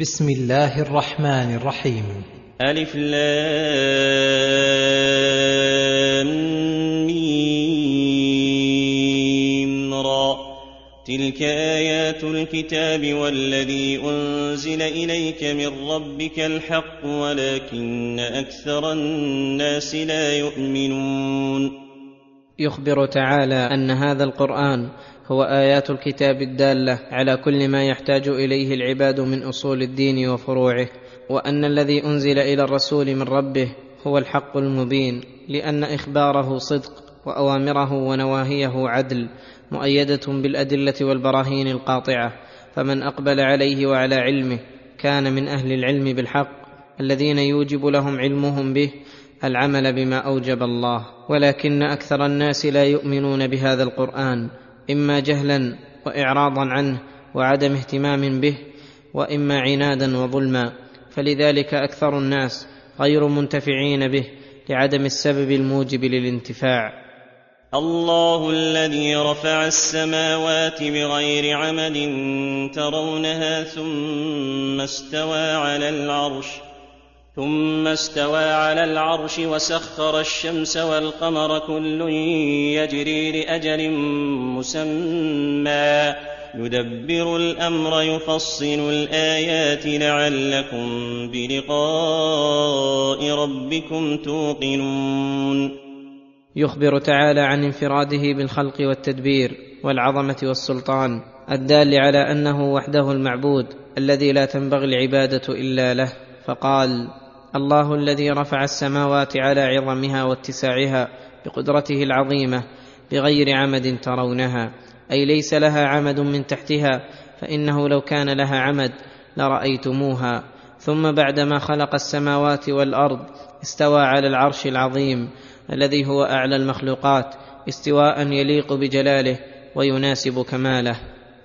بسم الله الرحمن الرحيم. ألف لام ميم را. تلك آيات الكتاب والذي أنزل إليك من ربك الحق ولكن أكثر الناس لا يؤمنون. يخبر تعالى أن هذا القرآن هو آيات الكتاب الدالة على كل ما يحتاج إليه العباد من أصول الدين وفروعه وأن الذي أنزل إلى الرسول من ربه هو الحق المبين لأن إخباره صدق وأوامره ونواهيه عدل مؤيدة بالأدلة والبراهين القاطعة فمن أقبل عليه وعلى علمه كان من أهل العلم بالحق الذين يوجب لهم علمهم به العمل بما أوجب الله. ولكن أكثر الناس لا يؤمنون بهذا القرآن إما جهلا واعراضا عنه وعدم اهتمام به وإما عنادا وظلما. فلذلك أكثر الناس غير منتفعين به لعدم السبب الموجب للانتفاع. الله الذي رفع السماوات بغير عمد ترونها ثم استوى على العرش. ثم استوى على العرش وسخر الشمس والقمر كل يجري لأجل مسمى. يدبر الأمر يفصل الآيات لعلكم بلقاء ربكم توقنون. يخبر تعالى عن انفراده بالخلق والتدبير والعظمة والسلطان الدال على أنه وحده المعبود الذي لا تنبغي العبادة إلا له فقال الله الذي رفع السماوات على عظمها واتساعها بقدرته العظيمة بغير عمد ترونها أي ليس لها عمد من تحتها فإنه لو كان لها عمد لرأيتموها. ثم بعدما خلق السماوات والأرض استوى على العرش العظيم الذي هو أعلى المخلوقات استواء يليق بجلاله ويناسب كماله.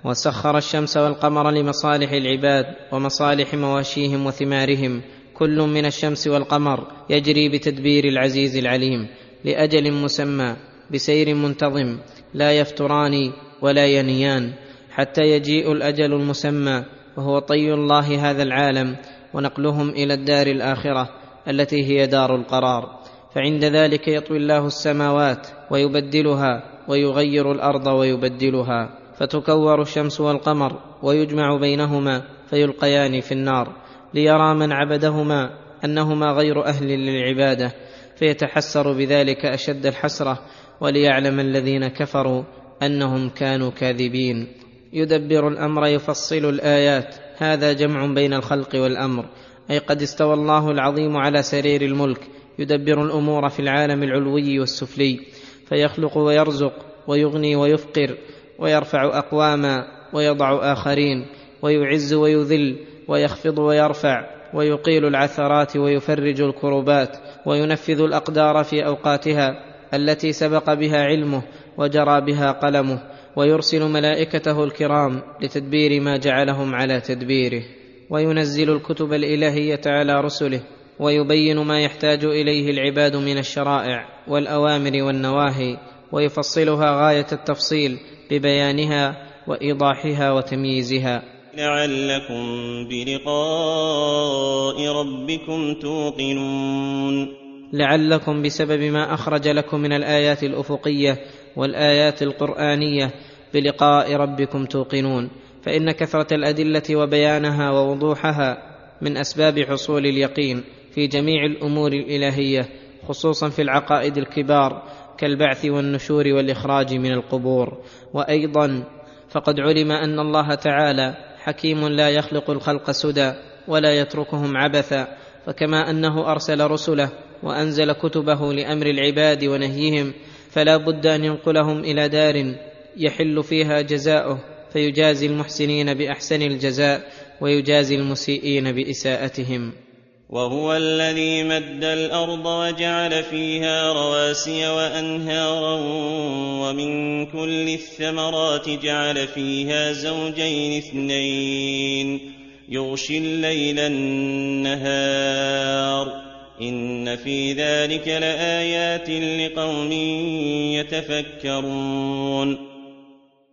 وسخر الشمس والقمر لمصالح العباد ومصالح مواشيهم وثمارهم كل من الشمس والقمر يجري بتدبير العزيز العليم لأجل مسمى بسير منتظم لا يفتران ولا ينيان حتى يجيء الأجل المسمى وهو طي الله هذا العالم ونقلهم إلى الدار الآخرة التي هي دار القرار. فعند ذلك يطوي الله السماوات ويبدلها ويغير الأرض ويبدلها. فتكور الشمس والقمر ويجمع بينهما فيلقيان في النار. ليرى من عبدهما أنهما غير أهل للعبادة فيتحسر بذلك أشد الحسرة وليعلم الذين كفروا أنهم كانوا كاذبين. يدبر الأمر يفصل الآيات. هذا جمع بين الخلق والأمر. أي قد استوى الله العظيم على سرير الملك. يدبر الأمور في العالم العلوي والسفلي. فيخلق ويرزق ويغني ويفقر ويرفع أقواما ويضع آخرين ويعز ويذل ويخفض ويرفع ويقيل العثرات ويفرج الكربات وينفذ الأقدار في أوقاتها التي سبق بها علمه وجرى بها قلمه ويرسل ملائكته الكرام لتدبير ما جعلهم على تدبيره وينزل الكتب الإلهية على رسله ويبين ما يحتاج إليه العباد من الشرائع والأوامر والنواهي ويفصلها غاية التفصيل ببيانها وإيضاحها وتمييزها. لعلكم بلقاء ربكم توقنون. لعلكم بسبب ما أخرج لكم من الآيات الأفقية والآيات القرآنية بلقاء ربكم توقنون. فإن كثرة الأدلة وبيانها ووضوحها من أسباب حصول اليقين في جميع الأمور الإلهية خصوصا في العقائد الكبار كالبعث والنشور والإخراج من القبور. وأيضا فقد علم أن الله تعالى حكيم لا يخلق الخلق سدى ولا يتركهم عبثا فكما أنه أرسل رسله وأنزل كتبه لأمر العباد ونهيهم فلا بد أن ينقلهم إلى دار يحل فيها جزاؤه فيجازي المحسنين بأحسن الجزاء ويجازي المسيئين بإساءتهم. وهو الذي مد الأرض وجعل فيها رواسي وأنهارا ومن كل الثمرات جعل فيها زوجين اثنين. يغشي الليل النهار. إن في ذلك لآيات لقوم يتفكرون.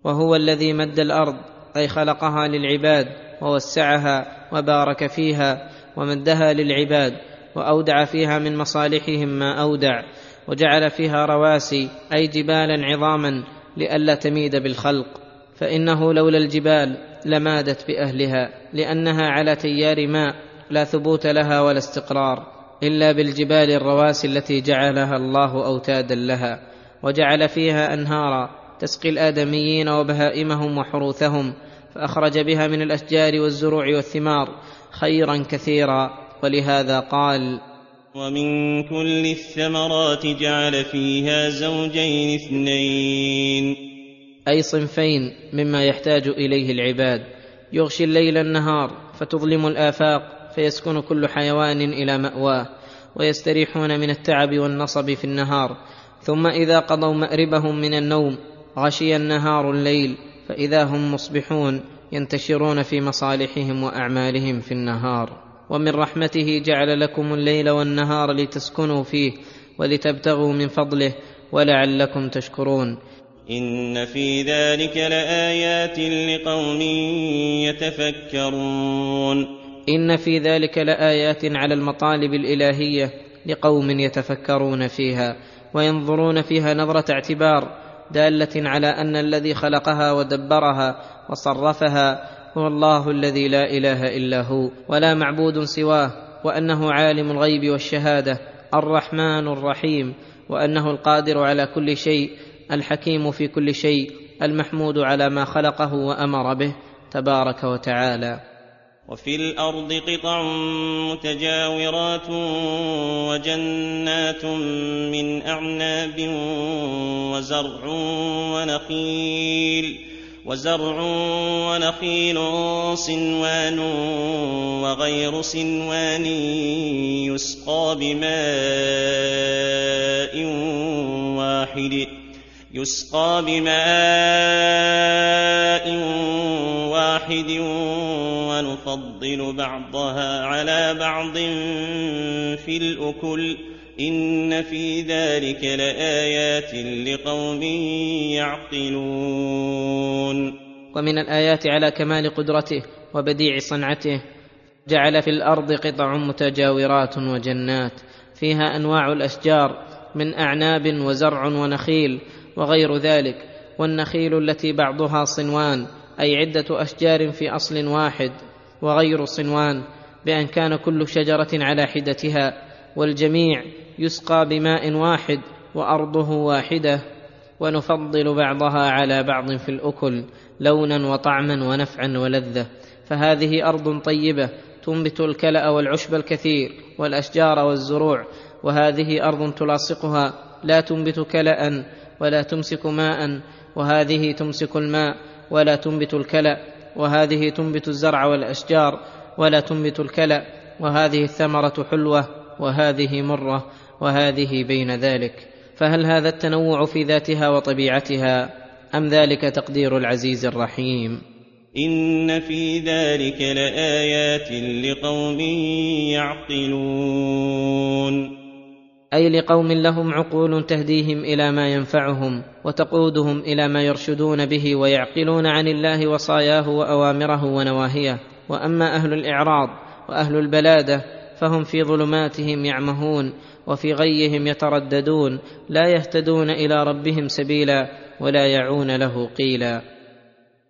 وهو الذي مد الأرض أي خلقها للعباد ووسعها وبارك فيها ومدها للعباد وأودع فيها من مصالحهم ما أودع وجعل فيها رواسي أي جبالا عظاما لئلا تميد بالخلق. فإنه لولا الجبال لمادت بأهلها لأنها على تيار ماء لا ثبوت لها ولا استقرار إلا بالجبال الرواسي التي جعلها الله أوتادا لها. وجعل فيها أنهارا تسقي الآدميين وبهائمهم وحروثهم فأخرج بها من الأشجار والزروع والثمار خيرا كثيرا. ولهذا قال ومن كل الثمرات جعل فيها زوجين اثنين. أي صنفين مما يحتاج إليه العباد. يغشي الليل النهار فتظلم الآفاق فيسكن كل حيوان إلى مأواه ويستريحون من التعب والنصب في النهار. ثم إذا قضوا مأربهم من النوم غشي النهار الليل فإذا هم مصبحون. ينتشرون في مصالحهم وأعمالهم في النهار. ومن رحمته جعل لكم الليل والنهار لتسكنوا فيه ولتبتغوا من فضله ولعلكم تشكرون. إن في ذلك لآيات لقوم يتفكرون. إن في ذلك لآيات على المطالب الإلهية لقوم يتفكرون فيها وينظرون فيها نظرة اعتبار. دالة على أن الذي خلقها ودبرها وصرفها هو الله الذي لا إله إلا هو ولا معبود سواه وأنه عالم الغيب والشهادة الرحمن الرحيم وأنه القادر على كل شيء الحكيم في كل شيء المحمود على ما خلقه وأمر به تبارك وتعالى. وفي الأرض قطع متجاورات وجنات من أعناب وزرع ونخيل وزرع ونخيل صنوان وغير صنوان يسقى بماء واحد يسقى بماء واحد ونفضل بعضها على بعض في الأكل إن في ذلك لآيات لقوم يعقلون ومن الايات على كمال قدرته وبديع صنعته جعل في الأرض قطع متجاورات وجنات فيها انواع الاشجار من اعناب وزرع ونخيل وغير ذلك والنخيل التي بعضها صنوان أي عدة أشجار في أصل واحد وغير صنوان بأن كان كل شجرة على حدتها والجميع يسقى بماء واحد وأرضه واحدة ونفضل بعضها على بعض في الأكل لونا وطعما ونفعا ولذة. فهذه أرض طيبة تنبت الكلأ والعشب الكثير والأشجار والزروع وهذه أرض تلاصقها لا تنبت كلا ولا تمسك ماء وهذه تمسك الماء ولا تنبت الكلأ وهذه تنبت الزرع والأشجار ولا تنبت الكلأ وهذه الثمرة حلوة وهذه مرة وهذه بين ذلك. فهل هذا التنوع في ذاتها وطبيعتها أم ذلك تقدير العزيز الرحيم؟ إن في ذلك لآيات لقوم يعقلون. أي لقوم لهم عقول تهديهم إلى ما ينفعهم وتقودهم إلى ما يرشدون به ويعقلون عن الله وصاياه وأوامره ونواهيه. وأما أهل الإعراض وأهل البلادة فهم في ظلماتهم يعمهون وفي غيهم يترددون لا يهتدون إلى ربهم سبيلا ولا يعون له قيلا.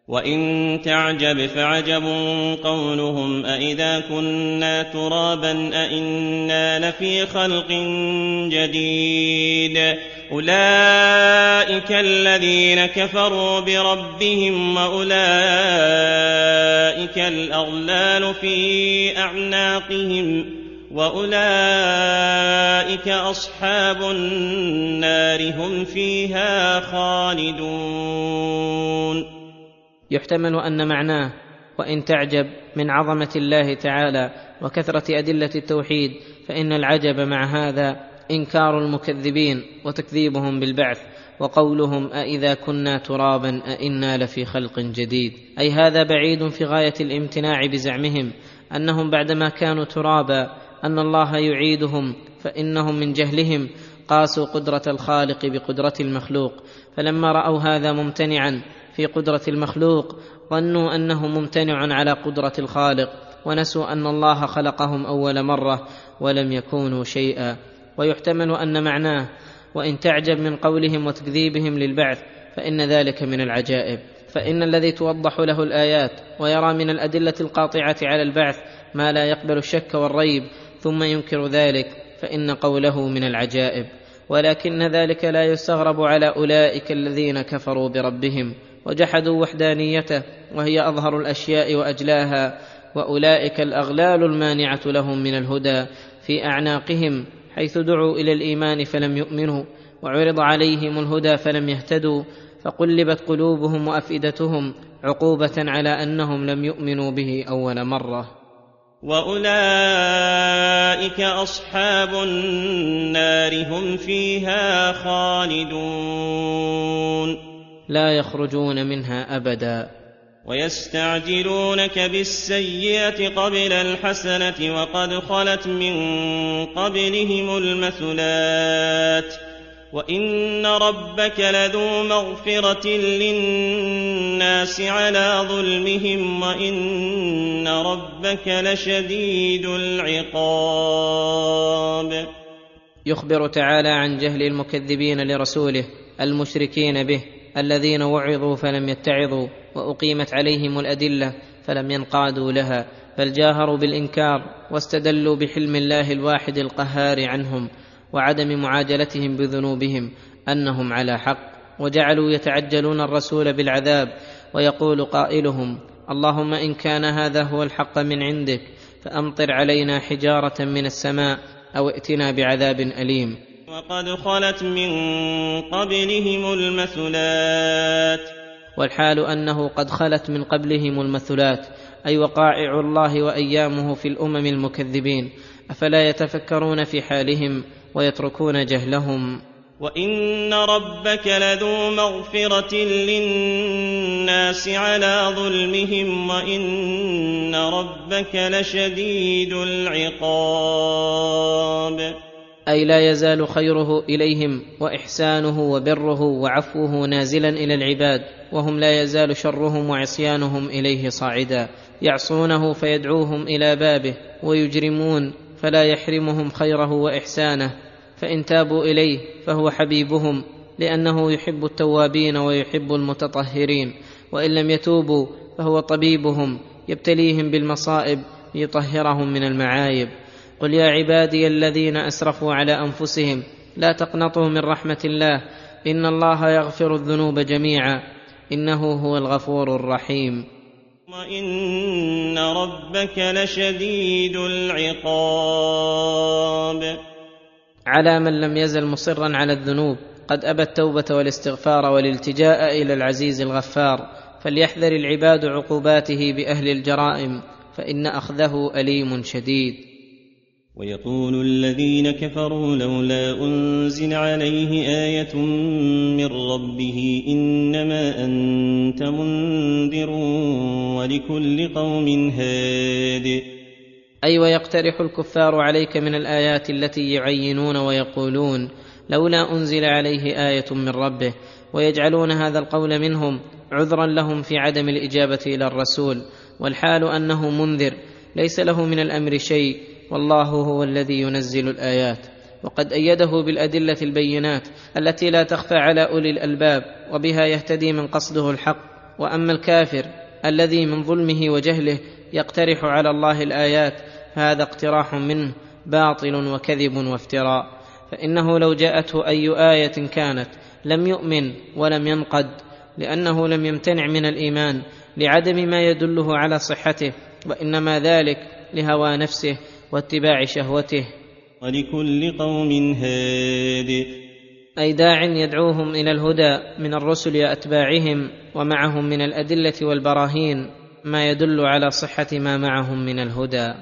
وإن تعجب فعجب قولهم أإذا كنا ترابا أإنا لفي خلق جديد أولئك الذين كفروا بربهم وأولئك الأغلال في أعناقهم وأولئك أصحاب النار هم فيها خالدون يحتمل أن معناه وإن تعجب من عظمة الله تعالى وكثرة أدلة التوحيد فإن العجب مع هذا إنكار المكذبين وتكذيبهم بالبعث وقولهم أإذا كنا ترابا أإنا لفي خلق جديد. أي هذا بعيد في غاية الامتناع بزعمهم أنهم بعدما كانوا ترابا أن الله يعيدهم فإنهم من جهلهم قاسوا قدرة الخالق بقدرة المخلوق. فلما رأوا هذا ممتنعا في قدرة المخلوق ظنوا أنه ممتنع على قدرة الخالق ونسوا أن الله خلقهم أول مرة ولم يكونوا شيئا. ويحتمل أن معناه وإن تعجب من قولهم وتكذيبهم للبعث فإن ذلك من العجائب. فإن الذي توضح له الآيات ويرى من الأدلة القاطعة على البعث ما لا يقبل الشك والريب ثم ينكر ذلك فإن قوله من العجائب. ولكن ذلك لا يستغرب على أولئك الذين كفروا بربهم. وجحدوا وحدانيته وهي أظهر الأشياء وأجلاها وأولئك الأغلال المانعة لهم من الهدى في أعناقهم حيث دعوا إلى الإيمان فلم يؤمنوا وعرض عليهم الهدى فلم يهتدوا فقلبت قلوبهم وأفئدتهم عقوبة على أنهم لم يؤمنوا به أول مرة. وأولئك أصحاب النار هم فيها خالدون. لا يخرجون منها أبدا. ويستعجلونك بالسيئة قبل الحسنة وقد خلت من قبلهم المثلات. وإن ربك لذو مغفرة للناس على ظلمهم وإن ربك لشديد العقاب. يخبر تعالى عن جهل المكذبين لرسوله المشركين به الذين وعظوا فلم يتعظوا وأقيمت عليهم الأدلة فلم ينقادوا لها بل جاهروا بالإنكار واستدلوا بحلم الله الواحد القهار عنهم وعدم معاجلتهم بذنوبهم أنهم على حق وجعلوا يتعجلون الرسول بالعذاب ويقول قائلهم اللهم إن كان هذا هو الحق من عندك فأمطر علينا حجارة من السماء أو ائتنا بعذاب أليم. وقد خلت من قبلهم المثلات. والحال أنه قد خلت من قبلهم المثلات أي وقائع الله وأيامه في الأمم المكذبين أفلا يتفكرون في حالهم ويتركون جهلهم. وإن ربك لذو مغفرة للناس على ظلمهم وإن ربك لشديد العقاب. أي لا يزال خيره إليهم وإحسانه وبره وعفوه نازلا إلى العباد وهم لا يزال شرهم وعصيانهم إليه صاعدا. يعصونه فيدعوهم إلى بابه ويجرمون فلا يحرمهم خيره وإحسانه. فإن تابوا إليه فهو حبيبهم لأنه يحب التوابين ويحب المتطهرين. وإن لم يتوبوا فهو طبيبهم يبتليهم بالمصائب ليطهرهم من المعايب. قل يا عبادي الذين أسرفوا على أنفسهم لا تقنطوا من رحمة الله إن الله يغفر الذنوب جميعا إنه هو الغفور الرحيم. وان ربك لشديد العقاب. على من لم يزل مصرا على الذنوب قد أبى التوبة والاستغفار والالتجاء إلى العزيز الغفار. فليحذر العباد عقوباته بأهل الجرائم فإن أخذه أليم شديد. ويقول الذين كفروا لولا أنزل عليه آية من ربه إنما أنت منذر ولكل قوم هاد. أي ويقترح الكفار عليك من الآيات التي يعينون ويقولون لولا أنزل عليه آية من ربه ويجعلون هذا القول منهم عذرا لهم في عدم الإجابة إلى الرسول والحال أنه منذر ليس له من الأمر شيء والله هو الذي ينزل الآيات وقد أيده بالأدلة البينات التي لا تخفى على أولي الألباب وبها يهتدي من قصده الحق. وأما الكافر الذي من ظلمه وجهله يقترح على الله الآيات هذا اقتراح منه باطل وكذب وافتراء. فإنه لو جاءته أي آية كانت لم يؤمن ولم ينقد لأنه لم يمتنع من الإيمان لعدم ما يدله على صحته وإنما ذلك لهوى نفسه واتباع شهوته. ولكل قوم هاد. أي داع يدعوهم إلى الهدى من الرسل اتباعهم ومعهم من الأدلة والبراهين ما يدل على صحة ما معهم من الهدى.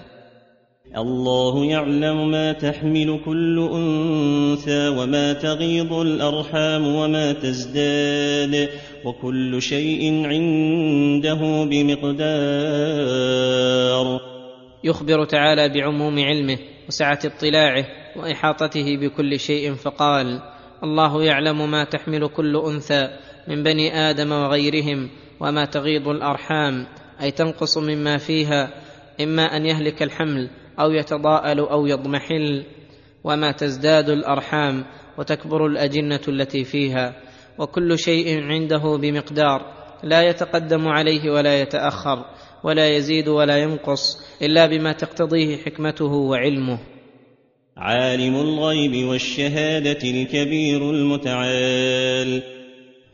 الله يعلم ما تحمل كل أنثى وما تغيض الأرحام وما تزداد. وكل شيء عنده بمقدار. يخبر تعالى بعموم علمه وسعة اطلاعه وإحاطته بكل شيء فقال الله يعلم ما تحمل كل أنثى من بني آدم وغيرهم وما تغيض الأرحام أي تنقص مما فيها إما أن يهلك الحمل أو يتضاءل أو يضمحل وما تزداد الأرحام وتكبر الأجنة التي فيها وكل شيء عنده بمقدار لا يتقدم عليه ولا يتأخر ولا يزيد ولا ينقص إلا بما تقتضيه حكمته وعلمه. عالم الغيب والشهادة الكبير المتعال.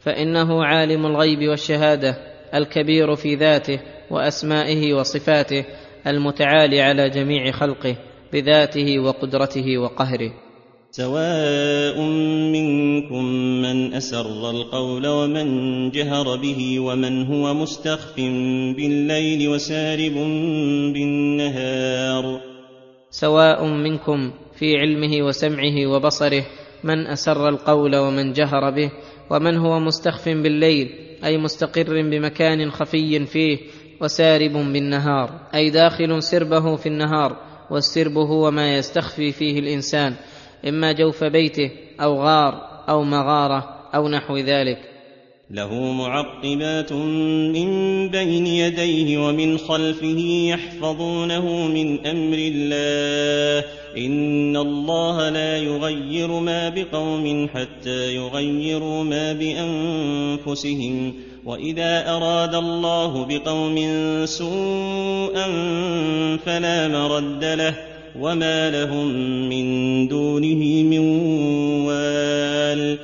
فإنه عالم الغيب والشهادة الكبير في ذاته وأسمائه وصفاته المتعالي على جميع خلقه بذاته وقدرته وقهره. سواء منكم من أسر القول ومن جهر به ومن هو مستخف بالليل وسارب بالنهار. سواء منكم في علمه وسمعه وبصره من أسر القول ومن جهر به ومن هو مستخف بالليل أي مستقر بمكان خفي فيه وسارب بالنهار أي داخل سربه في النهار والسرب هو ما يستخفي فيه الإنسان. إما جوف بيته أو غار أو مغارة أو نحو ذلك. له معقبات من بين يديه ومن خلفه يحفظونه من أمر الله. إن الله لا يغير ما بقوم حتى يغيروا ما بأنفسهم. وإذا أراد الله بقوم سوءا فلا مرد له. وما لهم من دونه من وال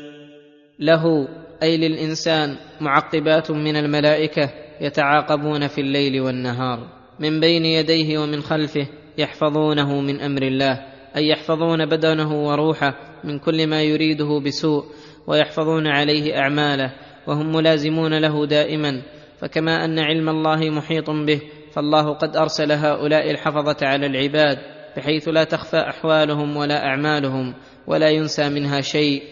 له أي للإنسان معقبات من الملائكة يتعاقبون في الليل والنهار من بين يديه ومن خلفه يحفظونه من أمر الله أي يحفظون بدنه وروحه من كل ما يريده بسوء ويحفظون عليه أعماله وهم ملازمون له دائما فكما أن علم الله محيط به فالله قد أرسل هؤلاء الحفظة على العباد. بحيث لا تخفى أحوالهم ولا أعمالهم ولا ينسى منها شيء.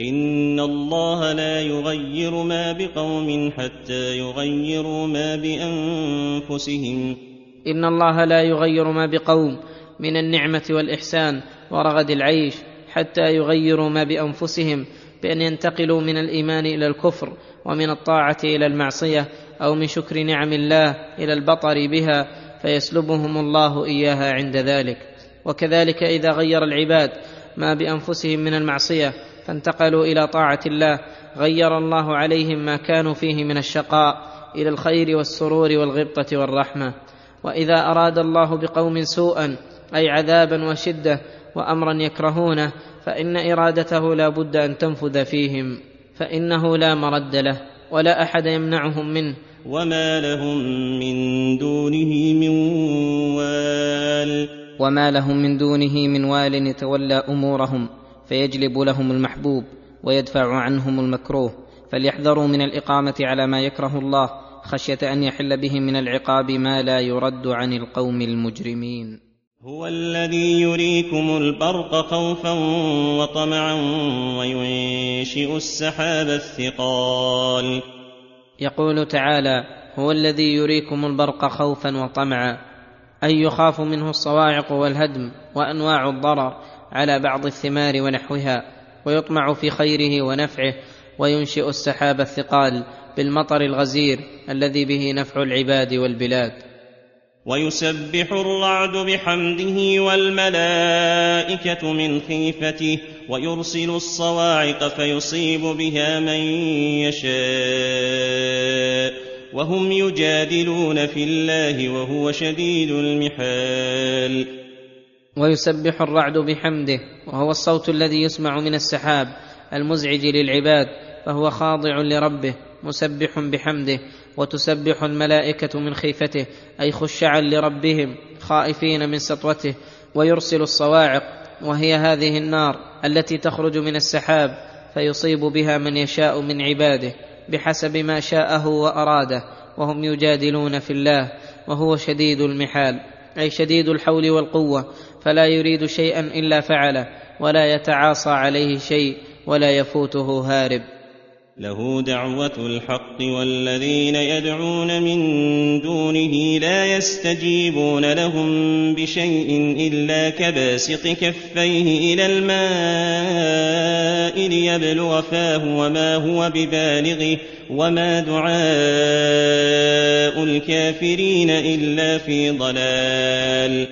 إن الله لا يغير ما بقوم حتى يغيروا ما بأنفسهم. إن الله لا يغير ما بقوم من النعمة والإحسان ورغد العيش حتى يغيروا ما بأنفسهم بأن ينتقلوا من الإيمان إلى الكفر ومن الطاعة إلى المعصية أو من شكر نعم الله إلى البطر بها فيسلبهم الله إياها عند ذلك. وكذلك إذا غير العباد ما بأنفسهم من المعصية فانتقلوا إلى طاعة الله غير الله عليهم ما كانوا فيه من الشقاء إلى الخير والسرور والغبطة والرحمة. وإذا أراد الله بقوم سوءا أي عذابا وشدة وامرا يكرهونه فإن إرادته لا بد أن تنفذ فيهم فإنه لا مرد له ولا أحد يمنعهم منه. وما لهم من دونه من وال وما لهم من دونه من وال يتولى امورهم فيجلب لهم المحبوب ويدفع عنهم المكروه فليحذروا من الاقامه على ما يكره الله خشيه ان يحل بهم من العقاب ما لا يرد عن القوم المجرمين هو الذي يريكم البرق خوفا وطمعا وينشئ السحاب الثقال يقول تعالى هو الذي يريكم البرق خوفا وطمعا أي يخاف منه الصواعق والهدم وأنواع الضرر على بعض الثمار ونحوها ويطمع في خيره ونفعه وينشئ السحاب الثقال بالمطر الغزير الذي به نفع العباد والبلاد. ويسبح الرعد بحمده والملائكة من خيفته ويرسل الصواعق فيصيب بها من يشاء وهم يجادلون في الله وهو شديد المحال. ويسبح الرعد بحمده وهو الصوت الذي يسمع من السحاب المزعج للعباد فهو خاضع لربه مسبح بحمده وتسبح الملائكة من خيفته أي خشعا لربهم خائفين من سطوته ويرسل الصواعق وهي هذه النار التي تخرج من السحاب فيصيب بها من يشاء من عباده بحسب ما شاءه وأراده وهم يجادلون في الله وهو شديد المحال أي شديد الحول والقوة فلا يريد شيئا إلا فعله ولا يتعاصى عليه شيء ولا يفوته هارب. له دعوة الحق والذين يدعون من دونه لا يستجيبون لهم بشيء إلا كباسط كفيه إلى الماء ليبلغ فاه وما هو ببالغه وما دعاء الكافرين إلا في ضلال.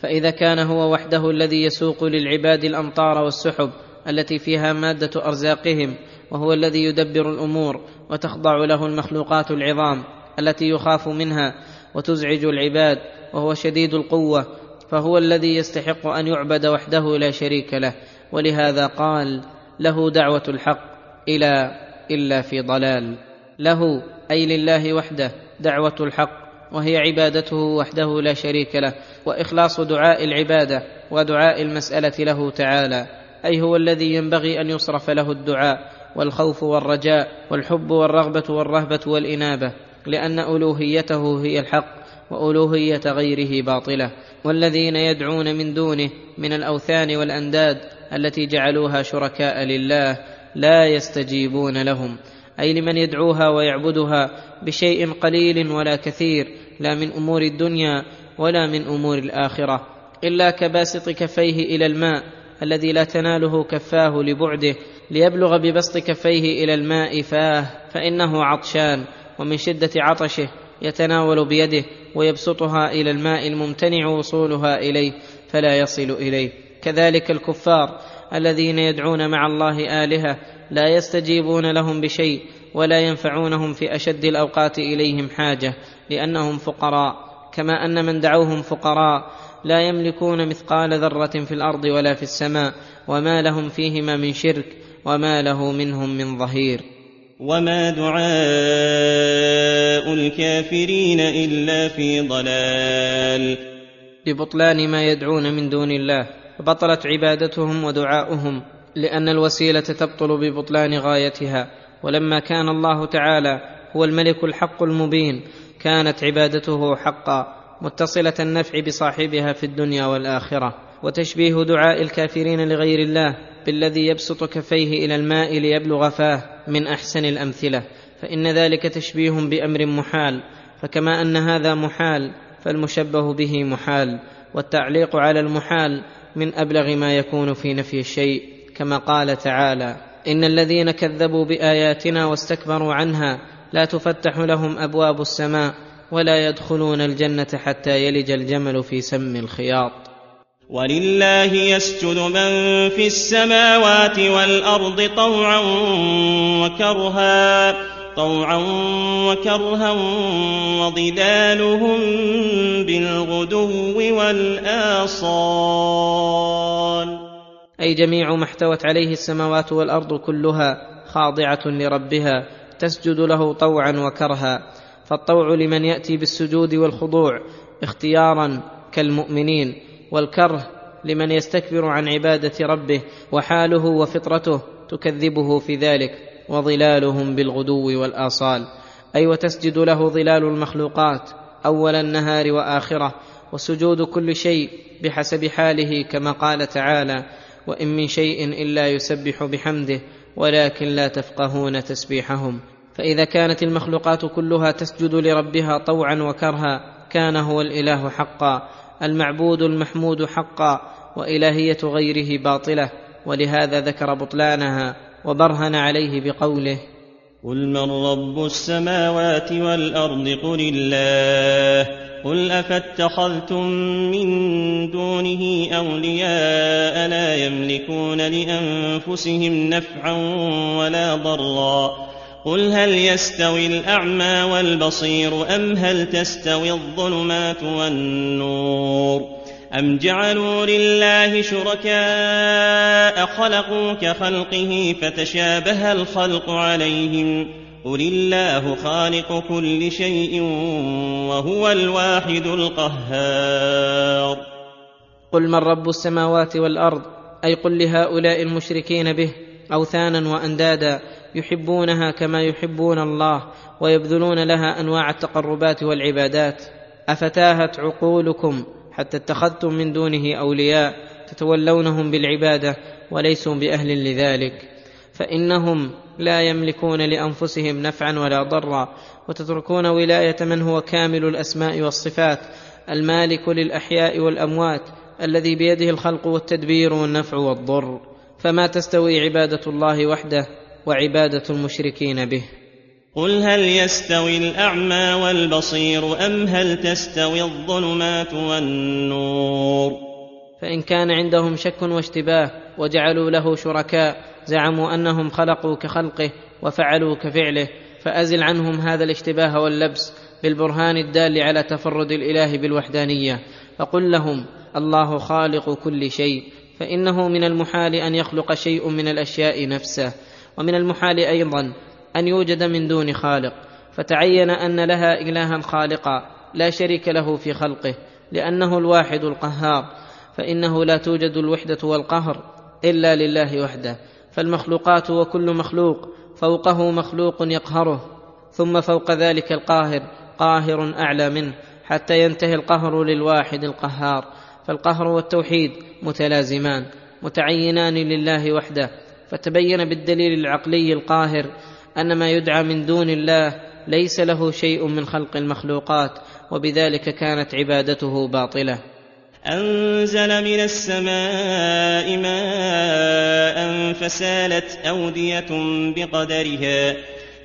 فإذا كان هو وحده الذي يسوق للعباد الأمطار والسحب التي فيها مادة أرزاقهم وهو الذي يدبر الأمور وتخضع له المخلوقات العظام التي يخاف منها وتزعج العباد وهو شديد القوة فهو الذي يستحق أن يعبد وحده لا شريك له ولهذا قال له دعوة الحق إلى إلا في ضلال له أي لله وحده دعوة الحق وهي عبادته وحده لا شريك له وإخلاص دعاء العبادة ودعاء المسألة له تعالى أي هو الذي ينبغي أن يصرف له الدعاء والخوف والرجاء والحب والرغبة والرهبة والإنابة لأن ألوهيته هي الحق وألوهية غيره باطلة. والذين يدعون من دونه من الأوثان والأنداد التي جعلوها شركاء لله لا يستجيبون لهم. أي لمن يدعوها ويعبدها بشيء قليل ولا كثير لا من أمور الدنيا ولا من أمور الآخرة. إلا كباسط كفيه إلى الماء الذي لا تناله كفاه لبعده ليبلغ ببسط كفيه إلى الماء فاه فإنه عطشان ومن شدة عطشه يتناول بيده ويبسطها إلى الماء الممتنع وصولها إليه فلا يصل إليه. كذلك الكفار الذين يدعون مع الله آلهة لا يستجيبون لهم بشيء ولا ينفعونهم في أشد الأوقات إليهم حاجة لأنهم فقراء. كما أن من دعوهم فقراء لا يملكون مثقال ذرة في الأرض ولا في السماء وما لهم فيهما من شرك وما له منهم من ظهير. وما دعاء الكافرين إلا في ضلال. لبطلان ما يدعون من دون الله. فبطلت عبادتهم ودعاؤهم لأن الوسيلة تبطل ببطلان غايتها. ولما كان الله تعالى هو الملك الحق المبين كانت عبادته حقا متصلة النفع بصاحبها في الدنيا والآخرة. وتشبيه دعاء الكافرين لغير الله بالذي يبسط كفيه إلى الماء ليبلغ فاه من أحسن الأمثلة فإن ذلك تشبيه بأمر محال فكما أن هذا محال فالمشبه به محال والتعليق على المحال من أبلغ ما يكون في نفي الشيء كما قال تعالى إن الذين كذبوا بآياتنا واستكبروا عنها لا تفتح لهم أبواب السماء ولا يدخلون الجنة حتى يلج الجمل في سم الخياط. ولله يسجد من في السماوات والأرض طوعا وكرها طوعا وكرها وظلالهم بالغدو والآصال. أي جميع ما احتوت عليه السماوات والأرض كلها خاضعة لربها تسجد له طوعا وكرها. فالطوع لمن يأتي بالسجود والخضوع اختيارا كالمؤمنين. والكره لمن يستكبر عن عبادة ربه وحاله وفطرته تكذبه في ذلك وظلالهم بالغدو والآصال. أي وتسجد له ظلال المخلوقات أول النهار وآخرة وسجود كل شيء بحسب حاله كما قال تعالى وإن من شيء إلا يسبح بحمده ولكن لا تفقهون تسبيحهم. فإذا كانت المخلوقات كلها تسجد لربها طوعا وكرها كان هو الإله حقا. المعبود المحمود حقا وإلهية غيره باطلة ولهذا ذكر بطلانها وبرهن عليه بقوله قل من رب السماوات والأرض قل الله قل أفاتخذتم من دونه أولياء لا يملكون لأنفسهم نفعا ولا ضرا. قل هل يستوي الاعمى والبصير ام هل تستوي الظلمات والنور ام جعلوا لله شركاء خلقوا كخلقه فتشابه الخلق عليهم قل الله خالق كل شيء وهو الواحد القهار قل من رب السماوات والارض؟ اي قل لهؤلاء المشركين به اوثانا واندادا يحبونها كما يحبون الله ويبذلون لها أنواع التقربات والعبادات. أفتاهت عقولكم حتى اتخذتم من دونه أولياء تتولونهم بالعبادة وليسوا بأهل لذلك. فإنهم لا يملكون لأنفسهم نفعا ولا ضرا وتتركون ولاية من هو كامل الأسماء والصفات المالك للأحياء والأموات الذي بيده الخلق والتدبير والنفع والضر. فما تستوي عبادة الله وحده؟ وعبادة المشركين به. قل هل يستوي الأعمى والبصير أم هل تستوي الظلمات والنور؟ فإن كان عندهم شك واشتباه وجعلوا له شركاء زعموا أنهم خلقوا كخلقه وفعلوا كفعله فأزل عنهم هذا الاشتباه واللبس بالبرهان الدال على تفرد الإله بالوحدانية. فقل لهم الله خالق كل شيء فإنه من المحال أن يخلق شيء من الأشياء نفسه. ومن المحال أيضا أن يوجد من دون خالق فتعين أن لها الها خالقا لا شريك له في خلقه لأنه الواحد القهار فإنه لا توجد الوحدة والقهر إلا لله وحده فالمخلوقات وكل مخلوق فوقه مخلوق يقهره ثم فوق ذلك القاهر قاهر أعلى منه حتى ينتهي القهر للواحد القهار فالقهر والتوحيد متلازمان متعينان لله وحده فتبين بالدليل العقلي القاهر أن ما يدعى من دون الله ليس له شيء من خلق المخلوقات وبذلك كانت عبادته باطلة. أنزل من السماء ماء فسالت أودية بقدرها.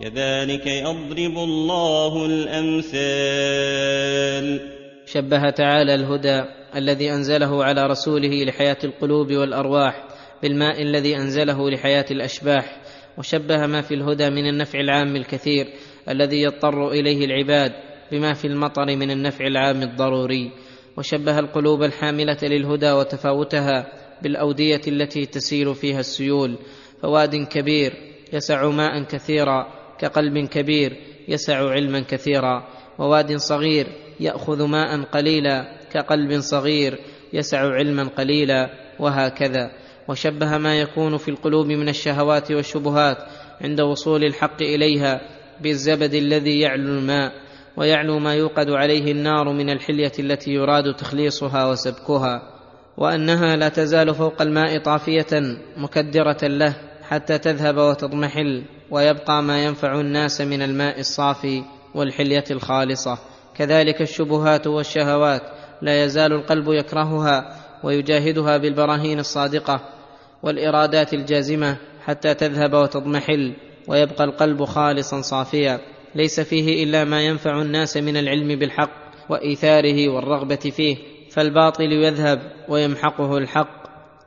كذلك يضرب الله الأمثال. شبه تعالى الهدى الذي أنزله على رسوله لحياة القلوب والأرواح بالماء الذي أنزله لحياة الأشباح وشبه ما في الهدى من النفع العام الكثير الذي يضطر إليه العباد بما في المطر من النفع العام الضروري وشبه القلوب الحاملة للهدى وتفاوتها بالأودية التي تسيل فيها السيول. فواد كبير يسع ماء كثيرا كقلب كبير يسع علما كثيرا وواد صغير يأخذ ماء قليلا كقلب صغير يسع علما قليلا وهكذا. وشبه ما يكون في القلوب من الشهوات والشبهات عند وصول الحق إليها بالزبد الذي يعلو الماء ويعلو ما يوقد عليه النار من الحلية التي يراد تخليصها وسبكها. وأنها لا تزال فوق الماء طافية مكدرة له حتى تذهب وتضمحل. ويبقى ما ينفع الناس من الماء الصافي والحلية الخالصة. كذلك الشبهات والشهوات لا يزال القلب يكرهها ويجاهدها بالبراهين الصادقة والإرادات الجازمة حتى تذهب وتضمحل ويبقى القلب خالصا صافيا. ليس فيه إلا ما ينفع الناس من العلم بالحق وإيثاره والرغبة فيه. فالباطل يذهب ويمحقه الحق.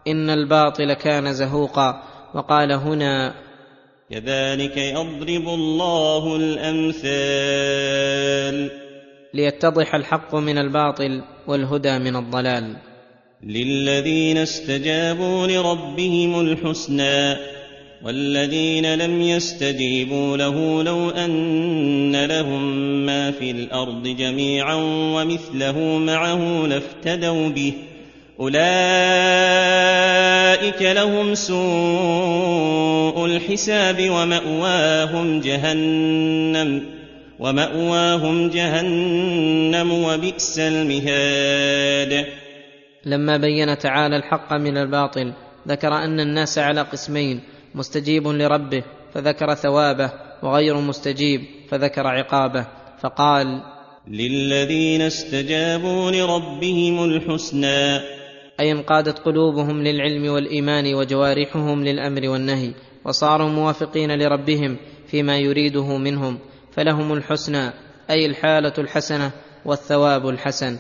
إن الباطل كان زهوقا. وقال هنا كذلك يضرب الله الأمثال. ليتضح الحق من الباطل والهدى من الضلال. للذين استجابوا لربهم الحسنى والذين لم يستجيبوا له لو أن لهم ما في الأرض جميعا ومثله معه لافتدوا به. أولئك لهم سوء الحساب ومأواهم جهنم ومأواهم جهنم وبئس المهاد. لما بين تعالى الحق من الباطل ذكر أن الناس على قسمين مستجيب لربه فذكر ثوابه وغير مستجيب فذكر عقابه فقال للذين استجابوا لربهم الحسنى أي انقادت قلوبهم للعلم والإيمان وجوارحهم للأمر والنهي وصاروا موافقين لربهم فيما يريده منهم فلهم الحسنى أي الحالة الحسنة والثواب الحسن.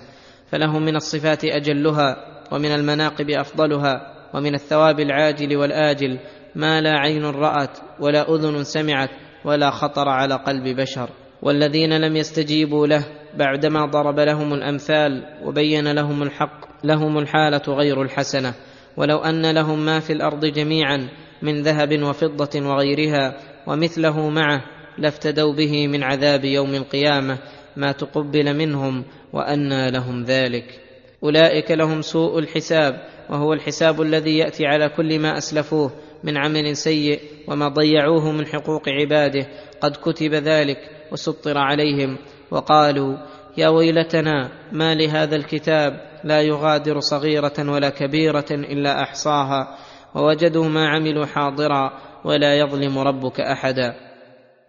فلهم من الصفات أجلها ومن المناقب أفضلها ومن الثواب العاجل والآجل. ما لا عين رأت ولا أذن سمعت ولا خطر على قلب بشر. والذين لم يستجيبوا له بعدما ضرب لهم الأمثال وبين لهم الحق لهم الحالة غير الحسنة. ولو أن لهم ما في الأرض جميعا من ذهب وفضة وغيرها ومثله معه لافتدوا به من عذاب يوم القيامة ما تقبل منهم وأنى لهم ذلك. أولئك لهم سوء الحساب وهو الحساب الذي يأتي على كل ما أسلفوه من عمل سيء وما ضيعوه من حقوق عباده. قد كتب ذلك وسطر عليهم وقالوا يا ويلتنا ما لهذا الكتاب لا يغادر صغيرة ولا كبيرة إلا أحصاها ووجدوا ما عملوا حاضرا ولا يظلم ربك أحدا.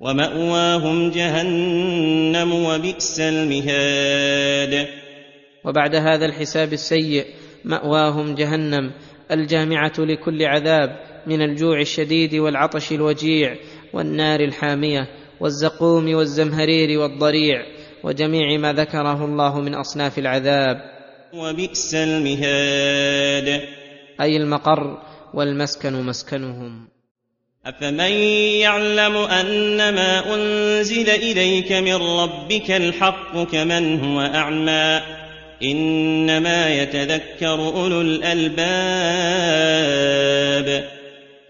ومأواهم جهنم وبئس المهاد. وبعد هذا الحساب السيء مأواهم جهنم الجامعة لكل عذاب من الجوع الشديد والعطش الوجيع والنار الحامية. والزقوم والزمهرير والضريع وجميع ما ذكره الله من أصناف العذاب. وبئس المهاد. أي المقر والمسكن مسكنهم. أفمن يعلم أن ما أنزل إليك من ربك الحق كمن هو أعمى إنما يتذكر أولو الألباب.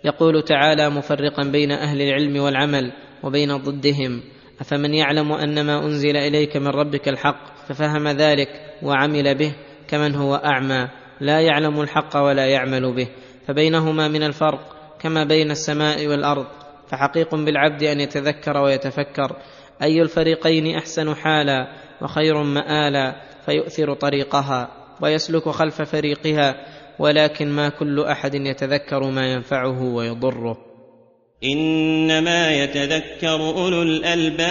يقول تعالى مفرقا بين أهل العلم والعمل وبين ضدهم. أفمن يعلم أن ما أنزل إليك من ربك الحق ففهم ذلك وعمل به كمن هو أعمى. لا يعلم الحق ولا يعمل به. فبينهما من الفرق كما بين السماء والأرض. فحقيق بالعبد أن يتذكر ويتفكر. أي الفريقين أحسن حالا وخير مآلا فيؤثر طريقها ويسلك خلف فريقها. ولكن ما كل أحد يتذكر ما ينفعه ويضره. إنما يتذكر أولو الألباب.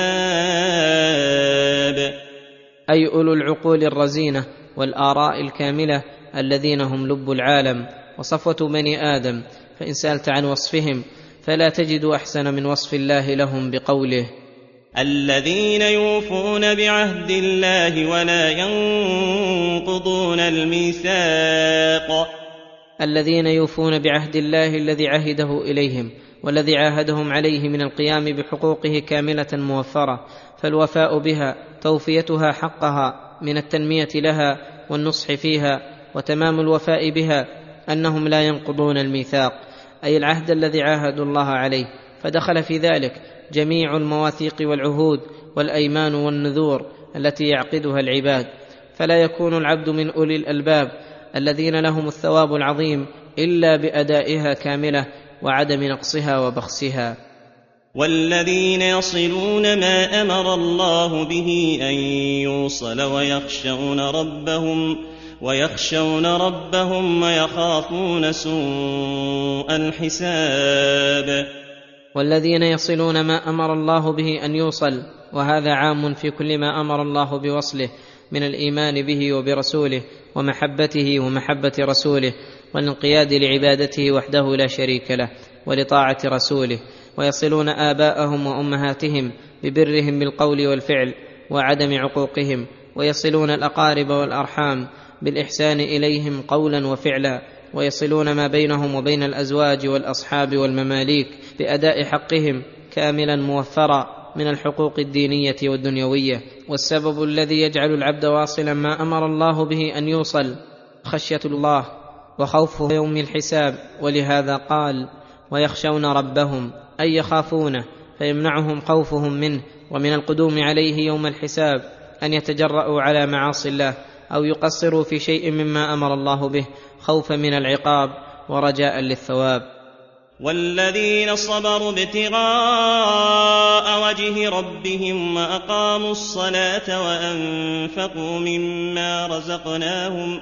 أي أولو العقول الرزينة والآراء الكاملة الذين هم لب العالم وصفوة بني آدم فإن سألت عن وصفهم فلا تجد أحسن من وصف الله لهم بقوله. الذين يوفون بعهد الله ولا ينقضون الميثاق. الذين يوفون بعهد الله الذي عهده إليهم والذي عاهدهم عليه من القيام بحقوقه كاملة موفرة فالوفاء بها توفيتها حقها من التنمية لها والنصح فيها وتمام الوفاء بها أنهم لا ينقضون الميثاق أي العهد الذي عاهدوا الله عليه. فدخل في ذلك جميع المواثيق والعهود والأيمان والنذور التي يعقدها العباد. فلا يكون العبد من أولي الألباب الذين لهم الثواب العظيم إلا بأدائها كاملة وعدم نقصها وبخسها. والذين يصلون ما أمر الله به أن يوصل ويخشون ربهم ويخشون ربهم ويخافون سوء الحساب. والذين يصلون ما أمر الله به أن يوصل وهذا عام في كل ما أمر الله بوصله من الإيمان به وبرسوله ومحبته ومحبة رسوله والانقياد لعبادته وحده لا شريك له ولطاعة رسوله ويصلون آباءهم وأمهاتهم ببرهم بالقول والفعل وعدم عقوقهم ويصلون الأقارب والأرحام بالإحسان إليهم قولا وفعلا ويصلون ما بينهم وبين الأزواج والأصحاب والمماليك بأداء حقهم كاملا موفرا من الحقوق الدينية والدنيوية. والسبب الذي يجعل العبد واصلا ما أمر الله به أن يوصل خشية الله وخوفه يوم الحساب ولهذا قال ويخشون ربهم أي يخافونه فيمنعهم خوفهم منه ومن القدوم عليه يوم الحساب أن يتجرأوا على معاصي الله أو يقصروا في شيء مما أمر الله به خوفا من العقاب ورجاء للثواب. والذين صبروا ابتغاء وجه ربهم وأقاموا الصلاة وأنفقوا مما رزقناهم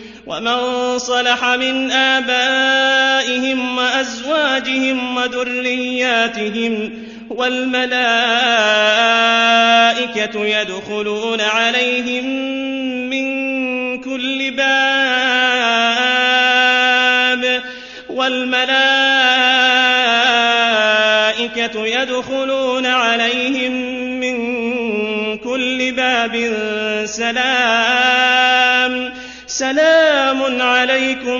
ومن صلح من آبائهم وأزواجهم وذرياتهم والملائكة يدخلون عليهم من كل باب والملائكة يدخلون عليهم من كل باب سلام سلام عليكم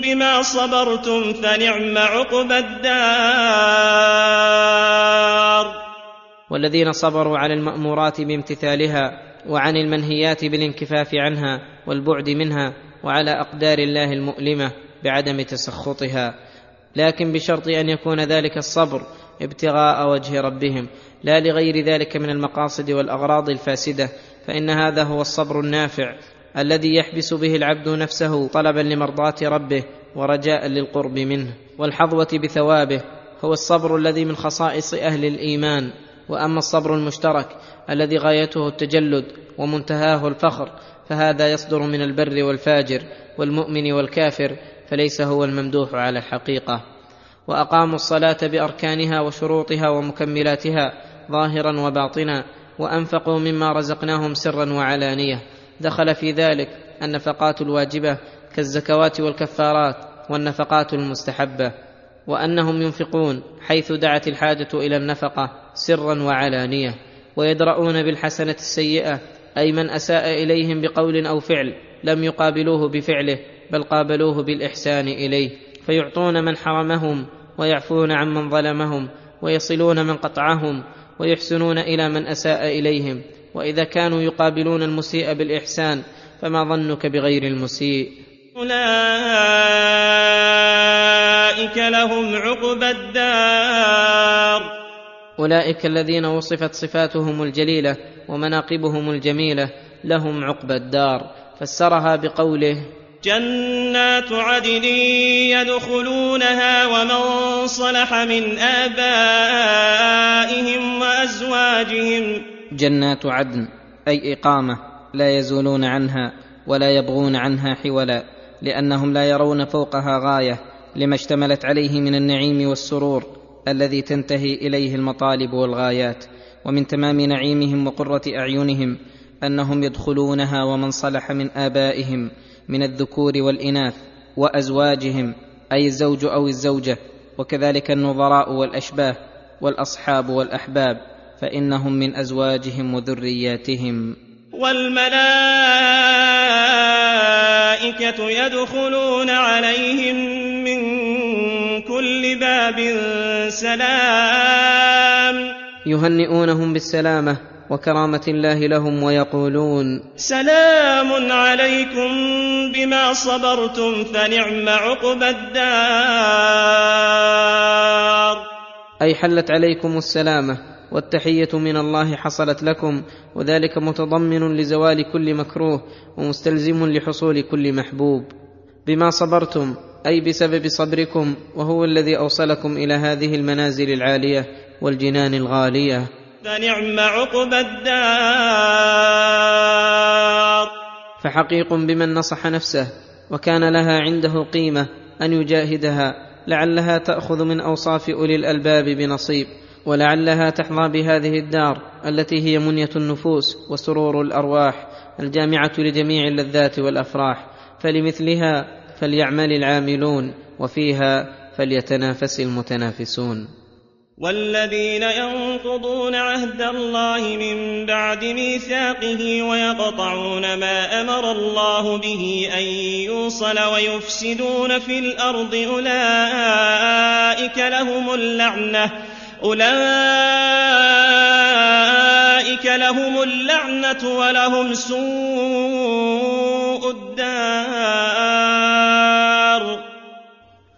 بما صبرتم فنعم عقبى الدار. والذين صبروا على المأمورات بامتثالها وعن المنهيات بالانكفاف عنها والبعد منها وعلى أقدار الله المؤلمة بعدم تسخطها. لكن بشرط أن يكون ذلك الصبر ابتغاء وجه ربهم لا لغير ذلك من المقاصد والأغراض الفاسدة فإن هذا هو الصبر النافع الذي يحبس به العبد نفسه طلبا لمرضاة ربه ورجاء للقرب منه. والحظوة بثوابه هو الصبر الذي من خصائص أهل الإيمان. وأما الصبر المشترك الذي غايته التجلد ومنتهاه الفخر فهذا يصدر من البر والفاجر والمؤمن والكافر فليس هو الممدوح على الحقيقة. وأقاموا الصلاة بأركانها وشروطها ومكملاتها ظاهرا وباطنا وأنفقوا مما رزقناهم سرا وعلانية. دخل في ذلك النفقات الواجبة كالزكوات والكفارات والنفقات المستحبة وأنهم ينفقون حيث دعت الحاجة إلى النفقة سرا وعلانية ويدرؤون بالحسنة السيئة أي من أساء إليهم بقول أو فعل لم يقابلوه بفعله بل قابلوه بالإحسان إليه فيعطون من حرمهم ويعفون عمن ظلمهم ويصلون من قطعهم ويحسنون إلى من أساء إليهم. وإذا كانوا يقابلون المسيء بالإحسان فما ظنك بغير المسيء. أولئك لهم عقبى الدار. أولئك الذين وصفت صفاتهم الجليلة ومناقبهم الجميلة لهم عقبى الدار. فسرها بقوله جنات عدن يدخلونها ومن صلح من آبائهم وأزواجهم جنات عدن أي إقامة لا يزولون عنها ولا يبغون عنها حولا لأنهم لا يرون فوقها غاية لما اشتملت عليه من النعيم والسرور الذي تنتهي إليه المطالب والغايات. ومن تمام نعيمهم وقرة أعينهم أنهم يدخلونها ومن صلح من آبائهم من الذكور والإناث وأزواجهم أي الزوج أو الزوجة وكذلك النظراء والأشباه والأصحاب والأحباب. فإنهم من أزواجهم وذرياتهم. والملائكة يدخلون عليهم من كل باب سلام. يهنئونهم بالسلامة وكرامة الله لهم ويقولون سلام عليكم بما صبرتم فنعم عقبى الدار. أي حلت عليكم السلامة والتحية من الله حصلت لكم وذلك متضمن لزوال كل مكروه ومستلزم لحصول كل محبوب. بما صبرتم أي بسبب صبركم وهو الذي أوصلكم إلى هذه المنازل العالية والجنان الغالية. فنعم عقبى الدار. فحقيق بمن نصح نفسه وكان لها عنده قيمة أن يجاهدها لعلها تأخذ من أوصاف أولي الألباب بنصيب. ولعلها تحظى بهذه الدار التي هي منية النفوس وسرور الأرواح الجامعة لجميع اللذات والأفراح. فلمثلها فليعمل العاملون وفيها فليتنافس المتنافسون. والذين ينقضون عهد الله من بعد ميثاقه ويقطعون ما أمر الله به أن يوصل ويفسدون في الأرض أولئك لهم اللعنة أولئك لهم اللعنة ولهم سوء الدار.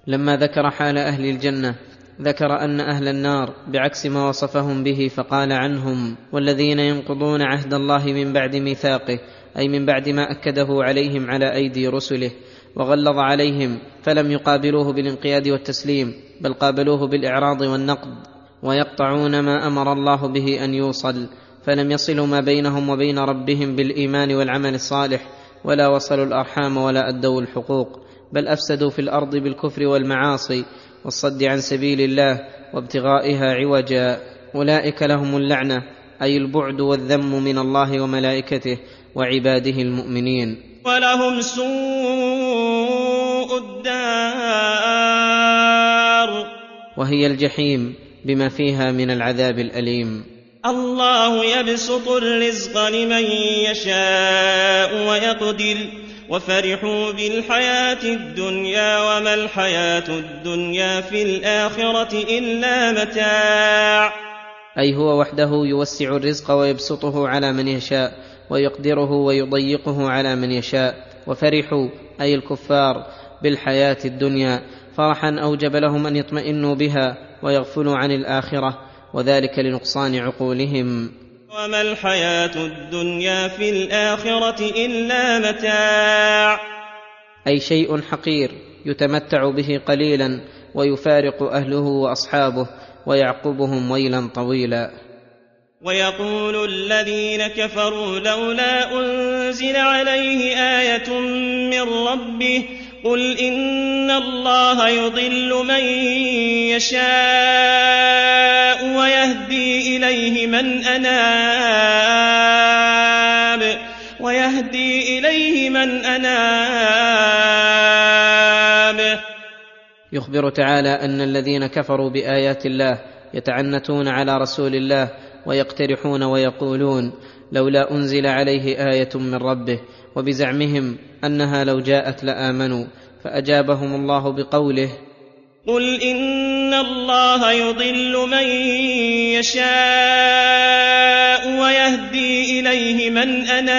لما ذكر حال أهل الجنة ذكر أن أهل النار بعكس ما وصفهم به فقال عنهم والذين ينقضون عهد الله من بعد ميثاقه أي من بعد ما أكده عليهم على أيدي رسله وغلظ عليهم فلم يقابلوه بالانقياد والتسليم بل قابلوه بالإعراض والنقد ويقطعون ما أمر الله به أن يوصل فلم يصلوا ما بينهم وبين ربهم بالإيمان والعمل الصالح ولا وصلوا الأرحام ولا أدوا الحقوق بل أفسدوا في الأرض بالكفر والمعاصي والصد عن سبيل الله وابتغائها عوجا. أولئك لهم اللعنة أي البعد والذم من الله وملائكته وعباده المؤمنين. ولهم سوء الدار. وهي الجحيم. بما فيها من العذاب الأليم. الله يبسط الرزق لمن يشاء ويقدر. وفرحوا بالحياة الدنيا وما الحياة الدنيا في الآخرة إلا متاع. أي هو وحده يوسع الرزق ويبسطه على من يشاء ويقدره ويضيقه على من يشاء. وفرحوا أي الكفار بالحياة الدنيا. فرحا أوجب لهم أن يطمئنوا بها. ويغفلوا عن الآخرة وذلك لنقصان عقولهم. وما الحياة الدنيا في الآخرة إلا متاع. أي شيء حقير يتمتع به قليلا ويفارق أهله وأصحابه ويعقبهم ويلا طويلا. ويقول الذين كفروا لولا أنزل عليه آية من ربه قل إن الله يضل من يشاء ويهدي إليه من أناب ويهدي إليه من أناب. يخبر تعالى أن الذين كفروا بآيات الله يتعنتون على رسول الله ويقترحون ويقولون لولا أنزل عليه آية من ربه وبزعمهم أنها لو جاءت لآمنوا فأجابهم الله بقوله قل إن الله يضل من يشاء ويهدي إليه من أناب.